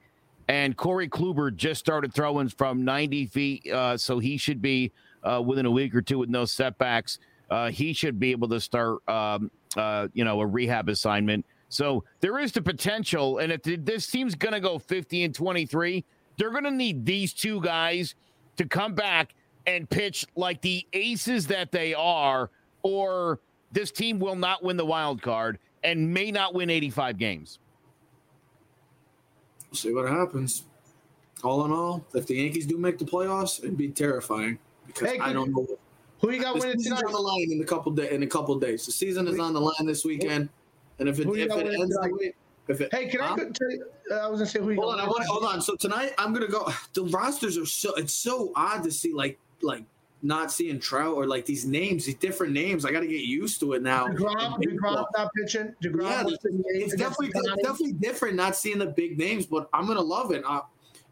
B: And Corey Kluber just started throwing from 90 feet, uh, so he should be uh, within a week or two with no setbacks. Uh, he should be able to start, um, uh, you know, a rehab assignment. So there is the potential, and if this team's going to go 50 and 23, they're going to need these two guys to come back and pitch like the aces that they are, or this team will not win the wild card and may not win 85 games.
C: We'll see what happens. All in all, if the Yankees do make the playoffs, it'd be terrifying because
D: Hey,
C: I don't know.
D: Who you got
C: The
D: winning tonight?
C: on the line in a couple day, in a couple days. The season is on the line this weekend, and if it if it ends
D: tonight?
C: if it
D: Hey, can I
C: Huh?
D: go- tell you? uh, I was gonna say who you
C: hold on, I want hold on. So tonight I'm gonna go. *sighs* The rosters are so it's so odd to see like like not seeing Trout or like these names, these different names. I got to get used to it now.
D: DeGrom, DeGrom not pitching. DeGrom
C: Yeah,
D: was in the eighth
C: it's definitely it's definitely different not seeing the big names, but I'm gonna love it. I,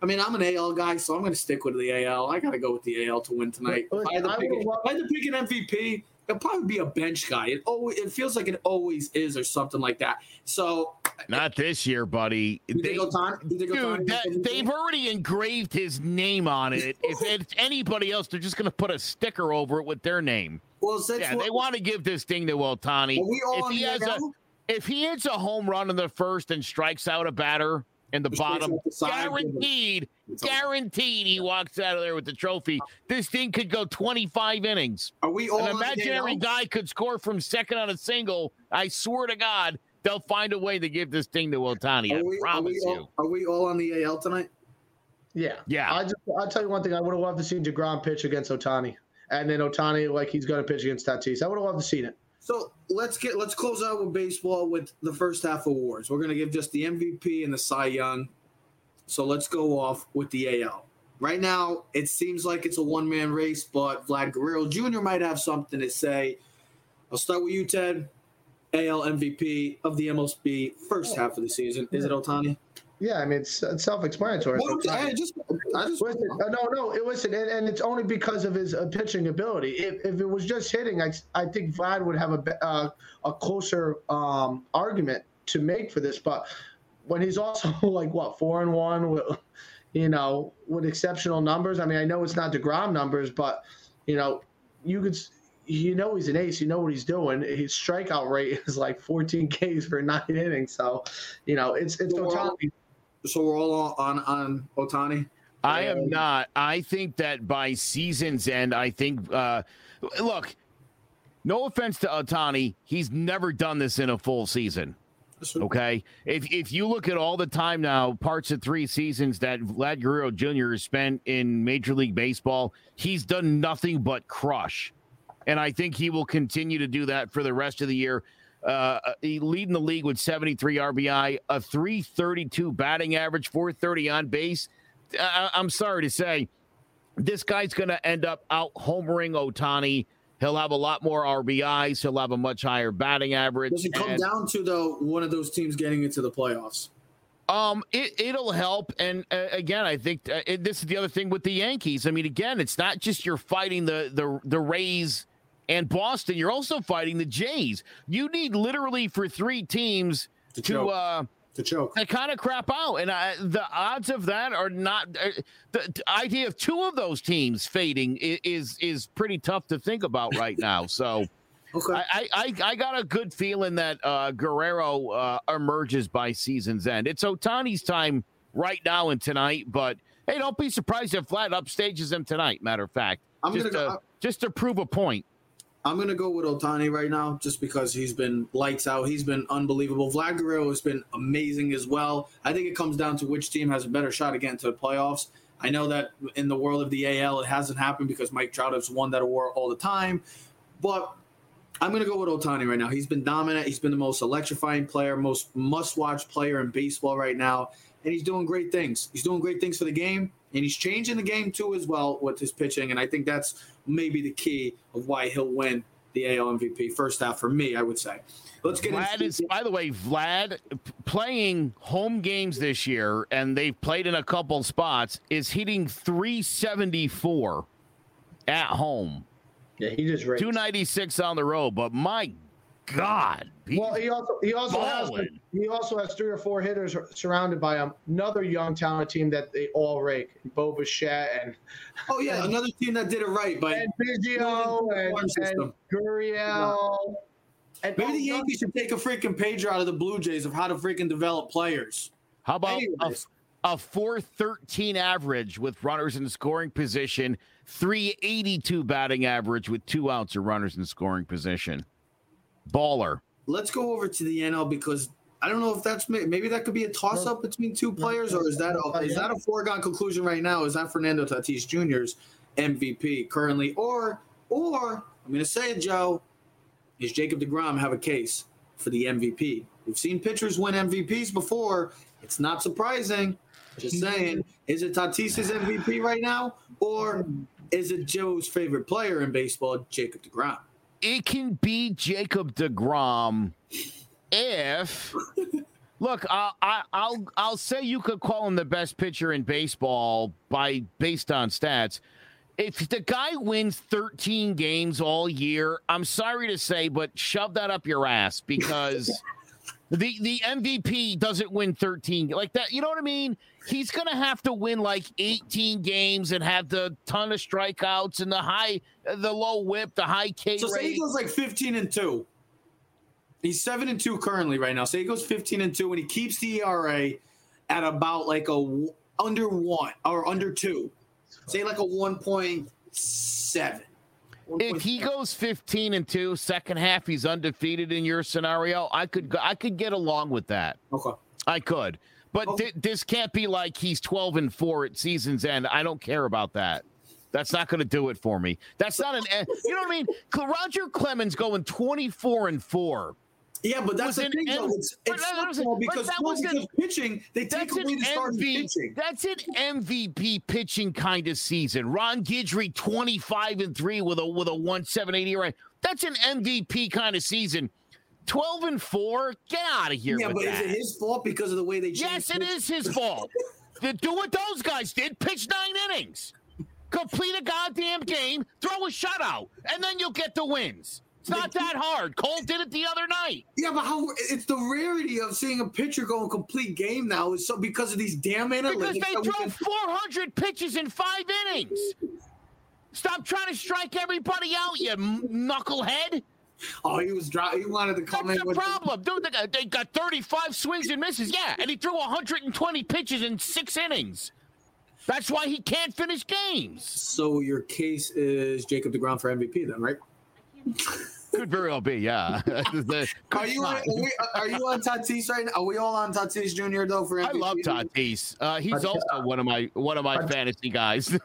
C: I mean, I'm an AL guy, so I'm gonna stick with the AL. I gotta go with the AL to win tonight. If I had to
D: I
C: pick,
D: would
C: if I had to pick an MVP, it'd probably be a bench guy. It always it feels like it always is, or something like that. So,
B: Not this year, buddy. They-
C: think Ohtani? You think Ohtani
B: dude, that, they've already engraved his name on it. *laughs* If it's anybody else, they're just going to put a sticker over it with their name.
C: well,
B: Yeah, they want to give this thing to
C: Ohtani.
B: If he has a if he hits a home run in the first and strikes out a batter in the
C: Just
B: bottom,
C: the
B: guaranteed, guaranteed he walks out of there with the trophy. This thing could go 25 innings.
C: Are we all
B: An imaginary guy could score from second on a single. I swear to God, they'll find a way to give this thing to Ohtani. I
C: Are we, are,
B: promise
C: we
B: you.
C: all, are we all on the AL tonight?
D: Yeah.
B: Yeah.
D: I just I'll tell you one thing. I would have loved to see DeGrom pitch against Ohtani. And then Ohtani like he's gonna pitch against Tatis. I would have loved to see it.
C: So let's get let's close out with baseball with the first half awards. We're gonna give just the MVP and the Cy Young. So let's go off with the AL. Right now, it seems like it's a one man race, but Vlad Guerrero Jr. might have something to say. I'll start with you, Ted. AL MVP of the MLB first half of the season. Is it Ohtani?
D: Yeah, I mean it's, it's self-explanatory.
C: Well,
D: Ohtani.
C: hey, just, I just,
D: Listen, uh, no, no, it listen, and, and it's only because of his uh, pitching ability. If, if it was just hitting, I, I think Vlad would have a uh, a closer um, argument to make for this. But when he's also *laughs* like what four and one, with, you know, with exceptional numbers. I mean, I know it's not Degrom numbers, but you know, you could. You know he's an ace. You know what he's doing. His strikeout rate *laughs* is like 14 Ks for nine innings. So, you know, it's it's
C: So
D: Ohtani.
C: So we're all on on Ohtani.
B: I am
C: Um,
B: not. I think that by season's end, I think. Uh, look, no offense to Ohtani, he's never done this in a full season. Okay. If if you look at all the time now, parts of three seasons that Vlad Guerrero Jr. has spent in Major League Baseball, he's done nothing but crush. And I think he will continue to do that for the rest of the year. Uh, leading the league with 73 RBI, a 332 batting average, 430 on base. I, I'm sorry to say, this guy's going to end up out homering Ohtani. He'll have a lot more RBIs. He'll have a much higher batting average.
C: Does it come
B: and,
C: down to though one of those teams getting into the playoffs?
B: Um, it it'll help, and uh, again, I think uh, it, this is the other thing with the Yankees. I mean, again, it's not just you're fighting the the the Rays and Boston. You're also fighting the Jays. You need literally for three teams to, to uh
C: to choke.
B: To kind of crap out, and I, the odds of that are not. Uh, the, the, idea of two of those teams fading is, is is pretty tough to think about right *laughs* now. So. Okay. I, I, I got a good feeling that uh, Guerrero uh, emerges by season's end. It's Ohtani's time right now and tonight, but hey, don't be surprised if Vlad upstages him tonight. Matter of fact, I'm just, to, go, just to prove a point.
C: I'm gonna go with Ohtani right now, just because he's been lights out. He's been unbelievable. Vlad Guerrero has been amazing as well. I think it comes down to which team has a better shot at getting to the playoffs. I know that in the world of the AL, it hasn't happened because Mike Trout has won that award all the time, but I'm gonna go with Ohtani right now. He's been dominant. He's been the most electrifying player, most must-watch player in baseball right now, and he's doing great things. He's doing great things for the game, and he's changing the game too as well with his pitching. And I think that's maybe the key of why he'll win the AL MVP first half for me. I would say. Let's get
B: Vlad
C: into-
B: is, by the way, Vlad playing home games this year, and they've played in a couple spots. Is hitting 374 at home.
D: Yeah, he just
B: 296 on the road, but my God.
D: Well, he also he also has he also has three or four hitters surrounded by him. Another young talent team that they all rake. Bo Bichette and
C: oh yeah, and, another team that did it right by
D: and Biggio and, and Gurriel.
C: And Maybe the Yankees should take a freaking page out of the Blue Jays of how to freaking develop players.
B: How about a, a 413 average with runners in scoring position, 382 batting average with two outs of runners in scoring position? Baller.
C: Let's go over to the NL because I don't know if that's maybe that could be a toss up between two players, or is that a, is that a foregone conclusion right now? Is that Fernando Tatis Jr.'s MVP currently, or or I'm going to say it, Joe, is Jacob Degrom have a case for the MVP? We've seen pitchers win MVPs before. It's not surprising. Just saying, is it Tatis's MVP right now, or is it Joe's favorite player in baseball, Jacob Degrom?
B: It can be Jacob Degrom if *laughs* look, I, I, I'll I'll say you could call him the best pitcher in baseball by based on stats. If the guy wins 13 games all year, I'm sorry to say, but shove that up your ass because *laughs* the the MVP doesn't win 13 like that. You know what I mean? He's gonna have to win like 18 games and have the ton of strikeouts and the high, the low whip, the high K.
C: So
B: rate.
C: say he goes like 15 and two. He's seven and two currently right now. Say he goes 15 and two and he keeps the ERA at about like a under one or under two. Say like a 1.7
B: if he goes 15 and 2 second half he's undefeated in your scenario i could i could get along with that.
C: Okay.
B: I could. But okay. th- this can't be like he's 12 and 4 at season's end. I don't care about that. That's not going to do it for me. That's not an you know what i mean? Roger clemens going 24 and 4
C: yeah, but that's the thing, though. It's, it's uh, football because, that was because pitching, they take away the starting MV, pitching.
B: That's an MVP pitching kind of season. Ron Guidry, 25 and 3 with a with a 178 ERA. That's an MVP kind of season. 12 and 4, get out of here.
C: Yeah, but
B: that.
C: is it his fault because of the way they
B: Yes, it is his fault. *laughs* Do what those guys did, pitch nine innings. Complete a goddamn game, throw a shutout, and then you'll get the wins. It's not that hard. Cole did it the other night.
C: Yeah, but how? It's the rarity of seeing a pitcher go a complete game now is so because of these damn analytics.
B: Because they throw can... 400 pitches in five innings. Stop trying to strike everybody out, you knucklehead.
C: Oh, he was dry. He wanted to come
B: That's
C: in.
B: the problem, dude. They got, they got 35 swings and misses. Yeah, and he threw 120 pitches in six innings. That's why he can't finish games.
C: So your case is Jacob Degrom for MVP, then, right?
B: Could very well be. Yeah. *laughs* *laughs*
C: Are you on, are, we, are you on Tatis right now? Are we all on Tatis Jr. though? For
B: I love Tatis. Uh, he's
D: But, uh,
B: also one of my one of my
D: but-
B: fantasy guys. *laughs*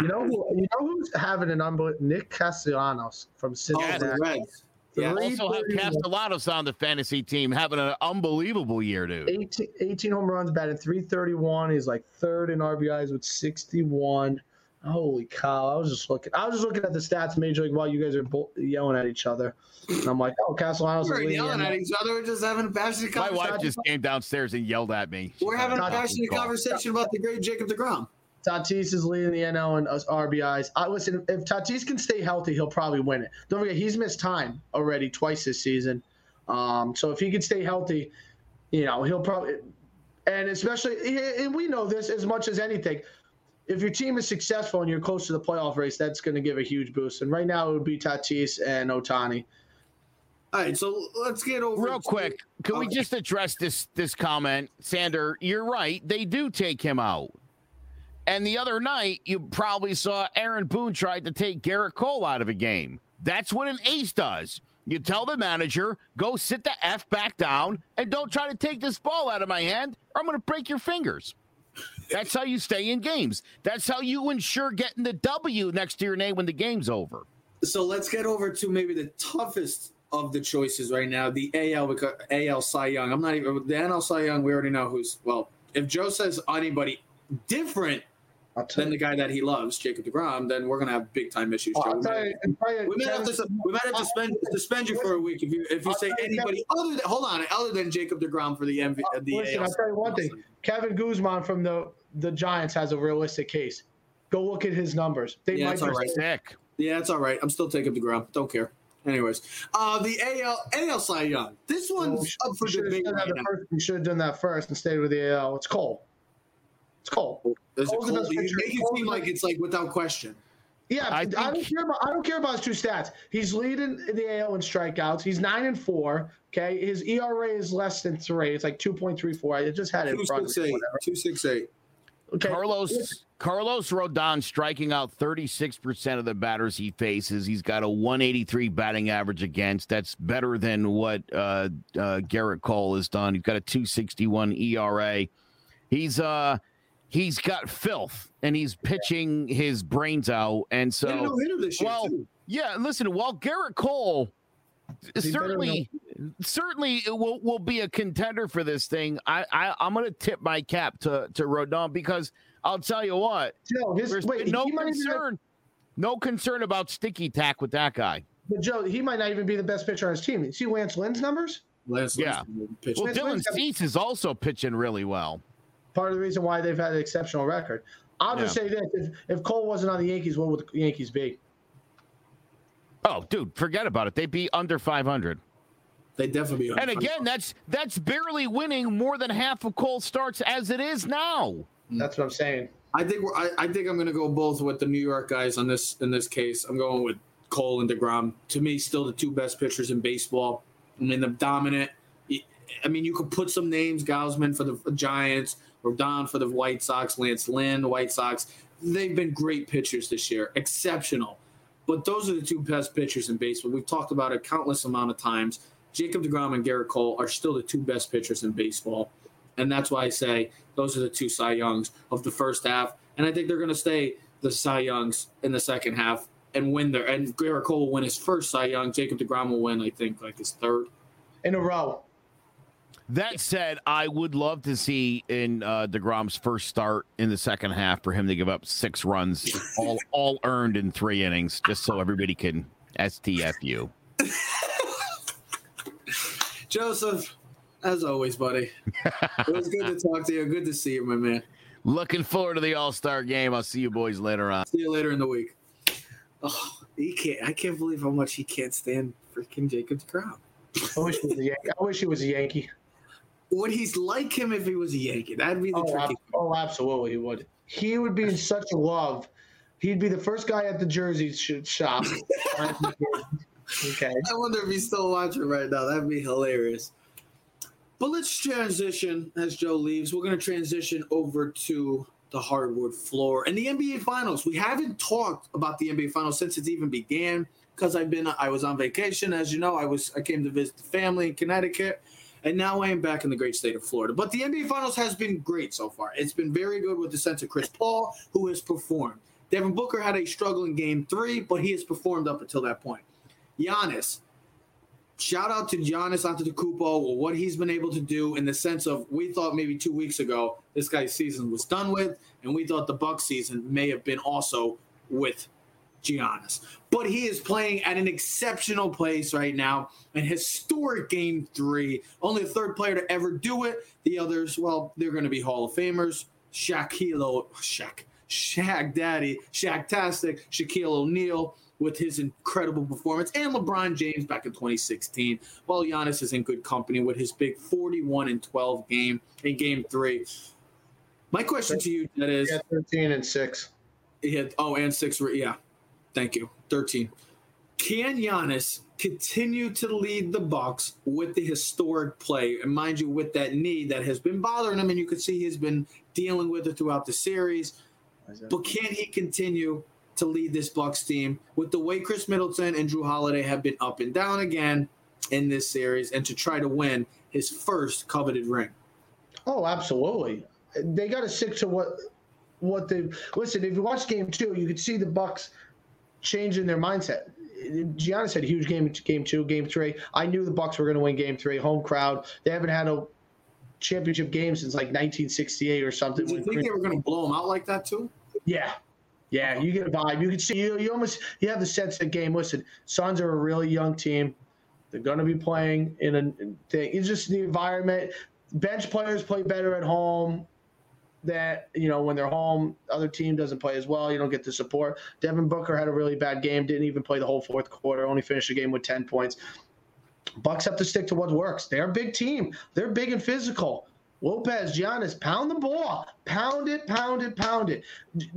D: You know who? You know who's having an unbelievable? Nick Castellanos from
C: Oh,
D: Cincinnati.
C: the Reds. Yeah.
D: Three
B: also have Castellanos on the fantasy team, having an unbelievable year, dude.
D: 18, 18 home runs, batting 331. He's like third in RBIs with 61. Holy cow! I was just looking. I was just looking at the stats, Major League, while you guys are bo- yelling at each other. And I'm like, oh, Castellanos.
C: We're
D: is leading
C: yelling
D: the
C: at each other. We're just having a passionate
B: My
C: conversation.
B: My wife just came downstairs and yelled at me.
C: We're having a passionate conversation about the great Jacob Degrom.
D: Tatis is leading the NL in us RBIs. I listen. If Tatis can stay healthy, he'll probably win it. Don't forget, he's missed time already twice this season. Um, so if he can stay healthy, you know, he'll probably. And especially, and we know this as much as anything. If your team is successful and you're close to the playoff race, that's going to give a huge boost. And right now, it would be Tatis and Ohtani.
C: All right, so let's get over
B: Real
C: to-
B: quick, can we
C: oh,
B: just address this this comment, Sander? You're right. They do take him out. And the other night, you probably saw Aaron Boone tried to take Gerrit Cole out of a game. That's what an ace does. You tell the manager, go sit the F back down and don't try to take this ball out of my hand or I'm going to break your fingers. That's how you stay in games. That's how you ensure getting the W next to your name when the game's over.
C: So let's get over to maybe the toughest of the choices right now, the AL because uh, AL Cy Young. I'm not even the NL Cy Young. We already know who's well. If Joe says anybody different than
D: you.
C: the guy that he loves, Jacob Degrom, then we're gonna have big time issues.
D: Oh,
C: We might-
D: you- I'll tell you,
C: We might have to we might have to suspend suspend you for a week if you if you
D: I'll
C: say
D: tell you,
C: anybody other than hold on other than Jacob Degrom for the MV uh, the
D: Listen,
C: AL.
D: I'll tell you one thing. Kevin Gausman from the the Giants has a realistic case. Go look at his numbers. They
C: Yeah,
D: might
C: it's
D: be
C: all right.
B: Sick.
C: Yeah, it's all right. I'm still taking Degrom. Don't care. Anyways, uh, the AL AL Cy Young. This one's
D: We should-
C: up for
D: have
C: debate
D: done
C: right
D: that first- we should have done that first and stayed with the AL. It's Cole. It's Cole.
C: There's a
D: Cole's the
C: cold, you
D: pitcher.
C: make it
D: Cole's
C: seem like it's like without question.
D: Yeah,
B: I
D: I, don't care about I don't care about his two stats. He's leading the AL in strikeouts. He's nine and four. Okay, his ERA is less than three. It's like two point three four. I just had it in front
C: six,
D: of
C: eight. two six eight.
D: Okay,
B: Carlos Carlos Rodon striking out 36% of the batters he faces. He's got a 183 batting average against. That's better than what uh, uh, Gerrit Cole has done. He's got a 261 ERA. He's uh he's got filth and he's pitching his brains out. And
C: So,
B: so
C: no this
B: well,
C: too.
B: yeah, listen, while Gerrit Cole
D: He
B: certainly certainly will, will be a contender for this thing, I, I I'm gonna tip my cap to to Rodon because I'll tell you what,
D: Joe, his,
B: there's
D: wait,
B: no
D: he might
B: concern, no concern about sticky tack with that guy.
D: but Joe, he might not even be the best pitcher on his team. You see Lance Lynn's numbers?
C: Last
B: Yeah.
C: pitch.
B: Well,
D: Lance
B: Dylan
D: Lynn's
B: Cease is also pitching really well.
D: Part of the reason why they've had an exceptional record. I'll just say this: if, if Cole wasn't on the Yankees, what would the Yankees be?
B: Oh, dude, forget about it. They'd be under 500.
C: They definitely. Be
B: And again, that's that's barely winning more than half of Cole starts as it is now.
D: That's what I'm saying.
C: I think we're, I, I think I'm going to go both with the New York guys on this in this case. I'm going with Cole and Degrom. To me, still the two best pitchers in baseball. I mean, the dominant. I mean, you could put some names: Gausman for the Giants, Rodon for the White Sox, Lance Lynn, White Sox. They've been great pitchers this year, exceptional. But those are the two best pitchers in baseball. We've talked about it countless amount of times. Jacob Degrom and Gerrit Cole are still the two best pitchers in baseball. And that's why I say those are the two Cy Youngs of the first half. And I think they're going to stay the Cy Youngs in the second half and win their. And Gerrit Cole will win his first Cy Young. Jacob DeGrom will win, I think, like his third.
D: In a row.
B: That said, I would love to see in uh, Degrom's first start in the second half for him to give up six runs, *laughs* all all earned in three innings, just so everybody can STFU. *laughs*
C: Joseph, as always, buddy. *laughs* it was good to talk to you. Good to see you, my man.
B: Looking forward to the All Star game. I'll see you boys later on.
C: See you later in the week. Oh, he can't. I can't believe how much he can't stand freaking Jacob DeGrom.
D: I wish he was a Yankee. I wish he was a Yankee.
C: Would he's like him if he was a Yankee? That'd be the
D: Oh, ab- oh, absolutely, he would. He would be in such love. He'd be the first guy at the jersey sh- shop. *laughs* okay.
C: I wonder if he's still watching right now. That'd be hilarious. But let's transition as Joe leaves. We're going to transition over to the hardwood floor and the NBA Finals. We haven't talked about the NBA Finals since it even began. because I've been I was on vacation, as you know. I was I came to visit the family in Connecticut, and now I am back in the great state of Florida. But the NBA Finals has been great so far. It's been very good with the sense of Chris Paul, who has performed. Devin Booker had a struggle in Game Three, but he has performed up until that point. Giannis, shout out to Giannis Antetokounmpo what he's been able to do in the sense of we thought maybe two weeks ago this guy's season was done with, and we thought the Buck season may have been also with Giannis. But he is playing at an exceptional place right now, an historic game three. Only the third player to ever do it. The others, well, they're going to be Hall of Famers. Shaquille, Shaq, Shaq Daddy, Shaq Tastic, Shaquille O'Neal with his incredible performance, and LeBron James back in 2016. While Giannis is in good company with his big 41 and 12 game in Game Three. My question to you, that is,
D: Yeah, 13 and 6.
C: he had oh and six yeah thank you 13 can Giannis continue to lead the Bucks with the historic play and mind you with that knee that has been bothering him and you can see he's been dealing with it throughout the series but can he continue to lead this Bucks team with the way Khris Middleton and Jrue Holiday have been up and down again in this series and to try to win his first coveted ring
D: Oh, absolutely. They got to stick to what what they listen. If you watch game two, you could see the Bucks changing their mindset. Giannis had a huge game game two, game three. I knew the Bucks were going to win game three. Home crowd. They haven't had a championship game since like 1968 or something.
C: did you think they were going to blow them out like that too
D: yeah. Yeah, you get a vibe. You can see you, you almost you have the sense of the game. Listen, Suns are a really young team. They're going to be playing in a thing. It's just the environment. Bench players play better at home. That you know when they're home, other team doesn't play as well. You don't get the support. Devin Booker had a really bad game. Didn't even play the whole fourth quarter. Only finished the game with ten points. Bucks have to stick to what works. They're a big team. They're big and physical. Lopez, Giannis, pound the ball. Pound it, pound it, pound it.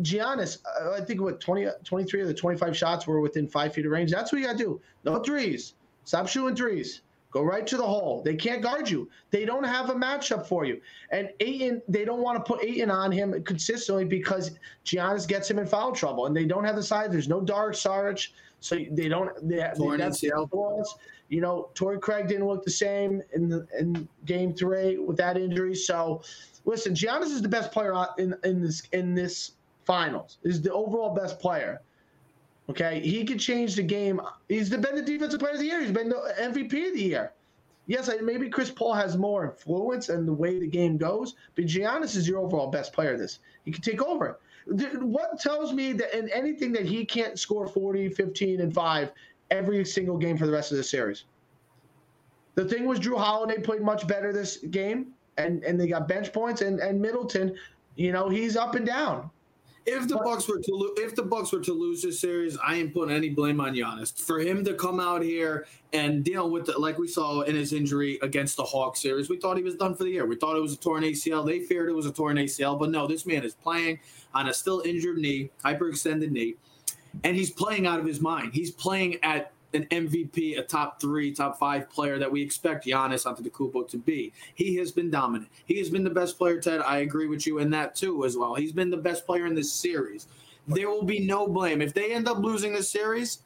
D: Giannis, uh, I think what 20, 23 of the 25 shots were within five feet of range. That's what you got to do. No threes. Stop shooting threes. Go right to the hole. They can't guard you. They don't have a matchup for you. And Ayton, they don't want to put Ayton on him consistently because Giannis gets him in foul trouble. And they don't have the size. There's no Dark Sarge. So they don't. They,
C: Torn
D: that's balls. You know, Torrey Craig didn't look the same in the in game three with that injury. So, listen, Giannis is the best player in in this in this finals. Is the overall best player. Okay, he could change the game. He's been the defensive player of the year. He's been the MVP of the year. Yes, maybe Chris Paul has more influence and the way the game goes, but Giannis is your overall best player. This he can take over. What tells me that in anything that he can't score 40, 15, and five every single game for the rest of the series? The thing was, Jrue Holiday played much better this game, and and they got bench points, and and Middleton, you know, he's up and down.
C: If the
D: But-
C: Bucks were to lo- if the Bucks were to lose this series, I ain't putting any blame on Giannis for him to come out here and deal with it like we saw in his injury against the Hawks series. We thought he was done for the year. We thought it was a torn ACL. They feared it was a torn ACL, but no, this man is playing on a still injured knee, hyperextended knee, and he's playing out of his mind. He's playing at an MVP, a top three, top five player that we expect Giannis Antetokounmpo to be. He has been dominant. He has been the best player, Ted. I agree with you in that too, as well. He's been the best player in this series. There will be no blame if they end up losing this series.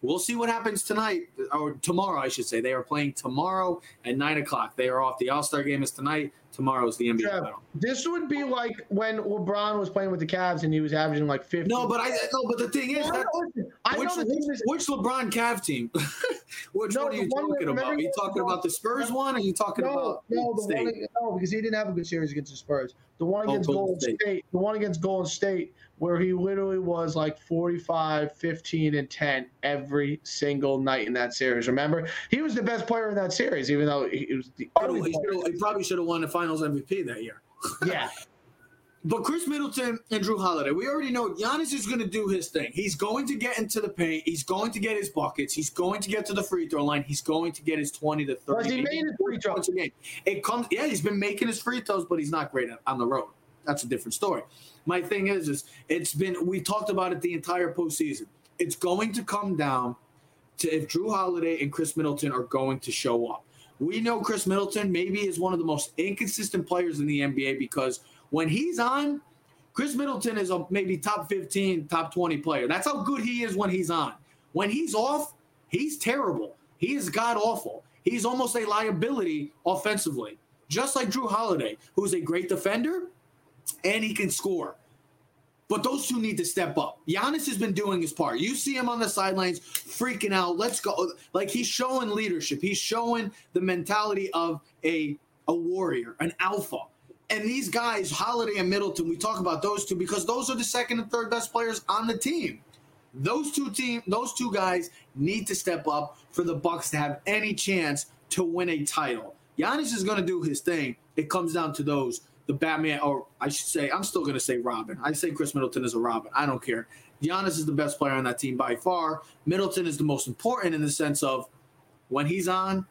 C: We'll see what happens tonight or tomorrow, I should say. They are playing tomorrow at nine o'clock. They are off. The All Star game is tonight. Tomorrow is the NBA final.
D: This would be like when LeBron was playing with the Cavs and he was averaging like 50.
C: No, but I no, but the thing is
D: No,
C: that
D: no,
C: which,
D: the team
C: which,
D: is.
C: which LeBron Cav team? *laughs* which
D: No,
C: one are you
D: the one that-
C: talking about? Are you talking about the Spurs one? Or are you talking
D: No,
C: about
D: no, the
C: State?
D: one, no, because he didn't have a good series against the Spurs. The one
C: oh,
D: against
C: Golden
D: Golden
C: State.
D: State. the one against Golden State, where he literally was like 45, 15, and 10 every single night in that series. Remember, he was the best player in that series, even though he was the
C: Oh,
D: only
C: he, he probably should have won the Finals MVP that year.
D: Yeah, *laughs*
C: But Khris Middleton and Jrue Holiday, we already know Giannis is going to do his thing. He's going to get into the paint. He's going to get his buckets. He's going to get to the free throw line. He's going to get his 20 to 30.
D: Plus, he made his free
C: 40
D: throws.
C: a game. It comes, yeah, he's been making his free throws, but he's not great on the road. That's a different story. My thing is, is it's been we talked about it the entire postseason. It's going to come down to if Jrue Holiday and Khris Middleton are going to show up. We know Khris Middleton maybe is one of the most inconsistent players in the NBA because when he's on, Khris Middleton is a maybe top 15, top 20 player. That's how good he is when he's on. When he's off, He's terrible. He is god awful. He's almost a liability offensively, just like Jrue Holiday, who's a great defender and he can score. But those two need to step up. Giannis has been doing his part. You see him on the sidelines freaking out. Let's go. Like he's showing leadership. He's showing the mentality of a, a warrior, an alpha. And these guys, Holiday and Middleton, we talk about those two because those are the second and third best players on the team. Those two team, those two guys need to step up for the Bucks to have any chance to win a title. Giannis is going to do his thing. It comes down to those the Batman, or I should say, I'm still going to say Robin. I say Khris Middleton is a Robin. I don't care. Giannis is the best player on that team by far. Middleton is the most important in the sense of when he's on,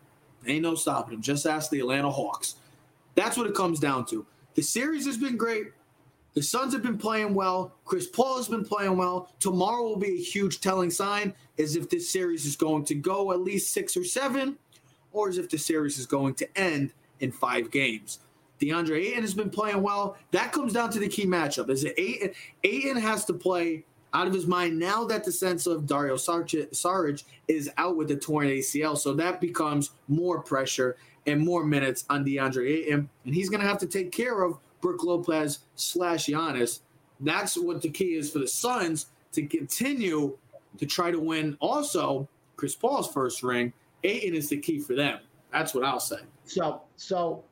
C: ain't no stopping him. Just ask the Atlanta Hawks. That's what it comes down to. The series has been great. The Suns have been playing well. Chris Paul has been playing well. Tomorrow will be a huge telling sign as if this series is going to go at least six or seven, or as if the series is going to end in five games. DeAndre Ayton has been playing well. That comes down to the key matchup. Is it Ayton? Ayton has to play out of his mind now that the sense of Dario Saric is out with the torn ACL. So that becomes more pressure and more minutes on DeAndre Ayton. And he's going to have to take care of Brook Lopez slash Giannis. That's what the key is for the Suns to continue to try to win also Chris Paul's first ring. Ayton is the key for them. That's what I'll say.
D: So, so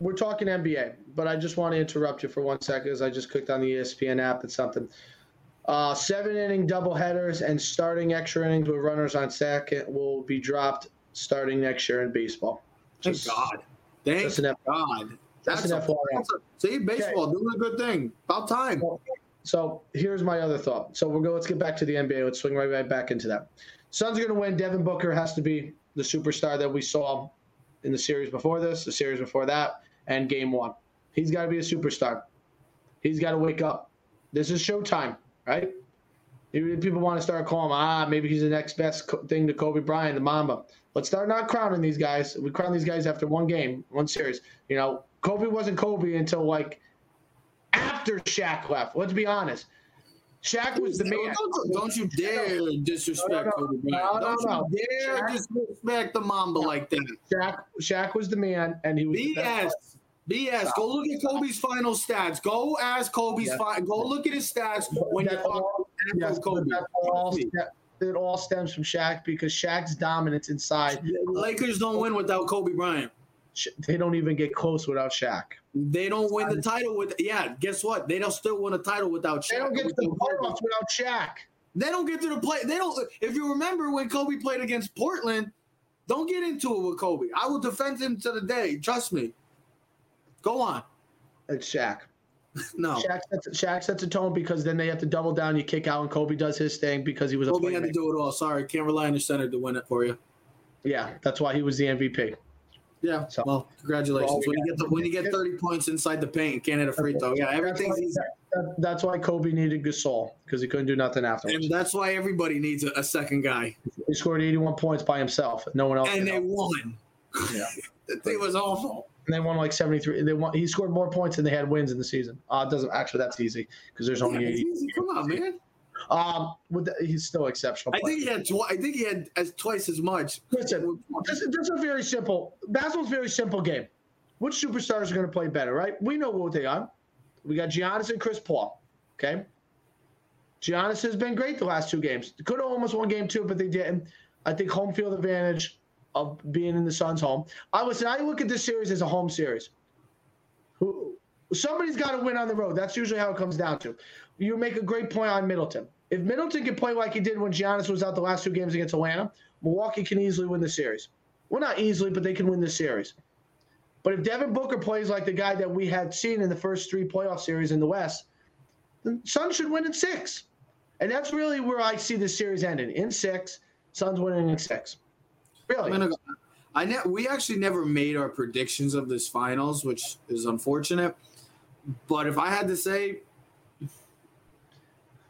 D: we're talking NBA, but I just want to interrupt you for one second as I just clicked on the ESPN app and something. Uh, seven inning double headers and starting extra innings with runners on second will be dropped starting next year in baseball.
C: Just, Thank God. Thank an F- God. That's, that's an FYI. That's a, see, baseball okay. doing a good thing. About time.
D: So, so here's my other thought. So we'll go. Let's get back to the NBA. Let's swing right, right back into that. Suns are going to win. Devin Booker has to be the superstar that we saw in the series before this, the series before that and game one. He's got to be a superstar. He's got to wake up. This is showtime, right? People want to start calling him, ah, maybe he's the next best thing to Kobe Bryant, the Mamba. Let's start not crowning these guys. We crown these guys after one game, one series. You know, Kobe wasn't Kobe until like after Shaq left. Let's be honest. Shaq was the man.
C: Don't, don't you dare disrespect Kobe Bryant. don't you dare Shaq, disrespect the Mamba like that.
D: Shaq, Shaq was the man, and he was.
C: BS. BS. Go look at Kobe's final stats. Go ask Kobe's yes. fi- Go look at his stats when you talk yes, Kobe.
D: All, it all stems from Shaq because Shaq's dominance inside.
C: The Lakers don't win without Kobe Bryant.
D: They don't even get close without Shaq.
C: They don't win the title with yeah. Guess what? They don't still win a title without Shaq.
D: They don't get to the playoffs without Shaq.
C: They don't get to the play. They don't. If you remember when Kobe played against Portland, don't get into it with Kobe. I will defend him to the day. Trust me. Go on.
D: It's Shaq. *laughs*
C: No.
D: Shaq sets, Shaq sets a tone because then they have to double down. You kick out, and Kobe does his thing because he was
C: Kobe a had to do it all. Sorry, can't rely on your center to win it for you.
D: Yeah, that's why he was the MVP.
C: Yeah. So, well, congratulations. When you get the, when you get 30 points inside the paint can't hit a free throw, yeah, everything's
D: that's
C: easy.
D: Why, that's why Kobe needed Gasol because he couldn't do nothing afterwards.
C: And that's why everybody needs a, a second guy.
D: He scored 81 points by himself. No one else.
C: And they help. won. Yeah. *laughs* it was awful
D: and they won like 73. They won. He scored more points than they had wins in the season. Uh, doesn't actually. That's easy because there's only
C: yeah, 80. Come on, man.
D: Um, with the, he's still exceptional.
C: I think he had. Tw- I think he had as twice as much.
D: Listen, this, this is a very simple. Basketball's a very simple game. Which superstars are going to play better, right? We know what they are. We got Giannis and Chris Paul. Okay. Giannis has been great the last two games. Could have almost won game two, but they didn't. I think home field advantage of being in the Suns' home. I listen. I look at this series as a home series. Somebody's got to win on the road. That's usually how it comes down to. You make a great point on Middleton. If Middleton can play like he did when Giannis was out the last two games against Atlanta, Milwaukee can easily win the series. Well, not easily, but they can win the series. But if Devin Booker plays like the guy that we had seen in the first three playoff series in the West, the Suns should win in six. And that's really where I see the series ending in six. Suns winning in six. Really?
C: Gonna, I ne- we actually never made our predictions of this finals, which is unfortunate. But if I had to say,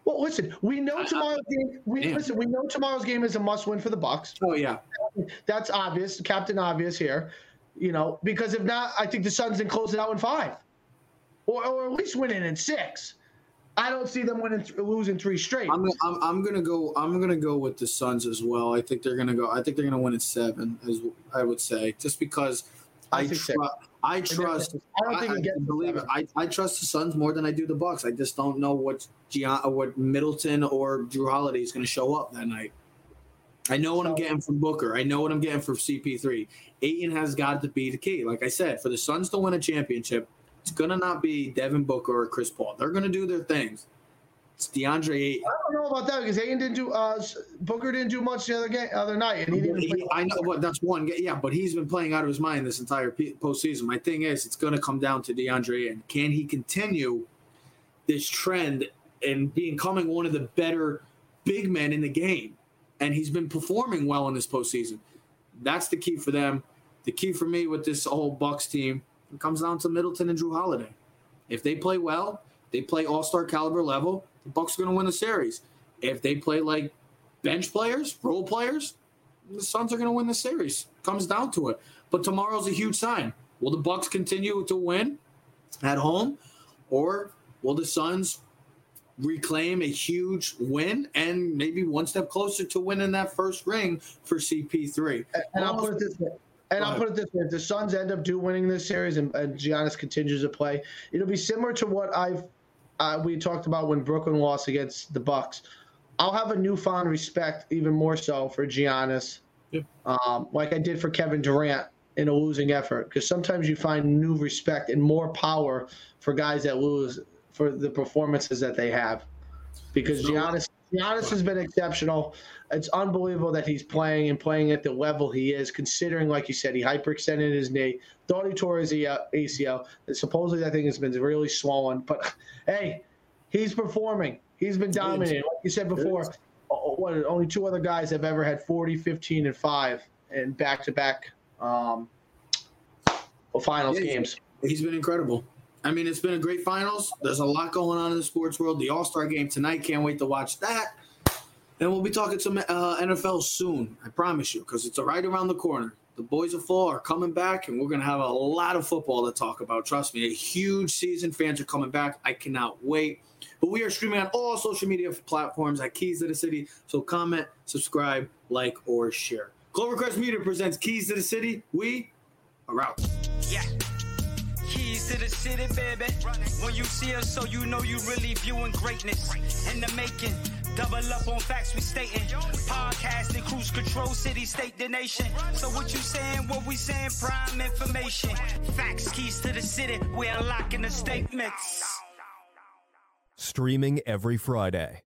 D: well, listen, we know tomorrow's game. We damn. listen. We know tomorrow's game is a must-win for the Bucks.
C: Oh yeah,
D: that's obvious, Captain Obvious here. You know, because if not, I think the Suns can close it out in five, or, or at least win it in six. I don't see them winning, losing three straight.
C: I'm, I'm, I'm gonna go. I'm gonna go with the Suns as well. I think they're gonna go. I think they're gonna win at seven, as I would say, just because I,
D: I think
C: tr-
D: so.
C: I trust.
D: I don't think
C: I, I believe it. I, I trust the Suns more than I do the Bucks. I just don't know what Gian, what Middleton or Jrue Holiday is going to show up that night. I know what I'm getting from Booker. I know what I'm getting from CP3. Ayton has got to be the key. Like I said, for the Suns to win a championship, it's going to not be Devin Booker or Chris Paul. They're going to do their things. It's DeAndre Ayton.
D: I don't know about that because Ayton didn't do. Uh, Booker didn't do much the other game, other night, and he didn't.
C: He- I know, but that's one. Yeah, but he's been playing out of his mind this entire postseason. My thing is, it's going to come down to DeAndre and can he continue this trend and becoming one of the better big men in the game? And he's been performing well in this postseason. That's the key for them. The key for me with this whole Bucks team it comes down to Middleton and Jrue Holiday. If they play well, they play All Star caliber level. The Bucks are going to win the series. If they play like bench players, role players, the Suns are going to win the series. Comes down to it. But tomorrow's a huge sign. Will the Bucks continue to win at home, or will the Suns reclaim a huge win and maybe one step closer to winning that first ring for CP3?
D: And I'll put it this way. And I'll put it this way: if the Suns end up do winning this series and, and Giannis continues to play, it'll be similar to what I've uh, we talked about when Brooklyn lost against the Bucks. I'll have a newfound respect, even more so, for Giannis,
C: Yeah.
D: um, like I did for Kevin Durant in a losing effort. Because sometimes you find new respect and more power for guys that lose for the performances that they have. Because Giannis, Giannis has been exceptional. It's unbelievable that he's playing and playing at the level he is, considering, like you said, he hyperextended his knee, thought he tore his ACL. Supposedly, that thing has been really swollen. But hey, he's performing. He's been dominating. Like you said before, what, only two other guys have ever had 40, 15, and 5 in back to back finals
C: Yeah,
D: games.
C: He's been incredible. I mean, it's been a great finals. There's a lot going on in the sports world. The All Star game tonight. Can't wait to watch that. And we'll be talking some uh, NFL soon. I promise you, because it's right around the corner. The boys of fall are coming back, and we're going to have a lot of football to talk about. Trust me, a huge season. Fans are coming back. I cannot wait. But we are streaming on all social media platforms at Keys to the City. So comment, subscribe, like, or share. Clovercrest Media presents Keys to the City. We are out.
A: Yeah. Keys to the city, baby. When you see us, so you know you really viewing greatness in the making. Double up on facts we stating. Podcasting, cruise control, city, state, the nation. So what you saying? What we saying? Prime information. Facts, keys to the city. We're unlocking the statements.
E: Streaming every Friday.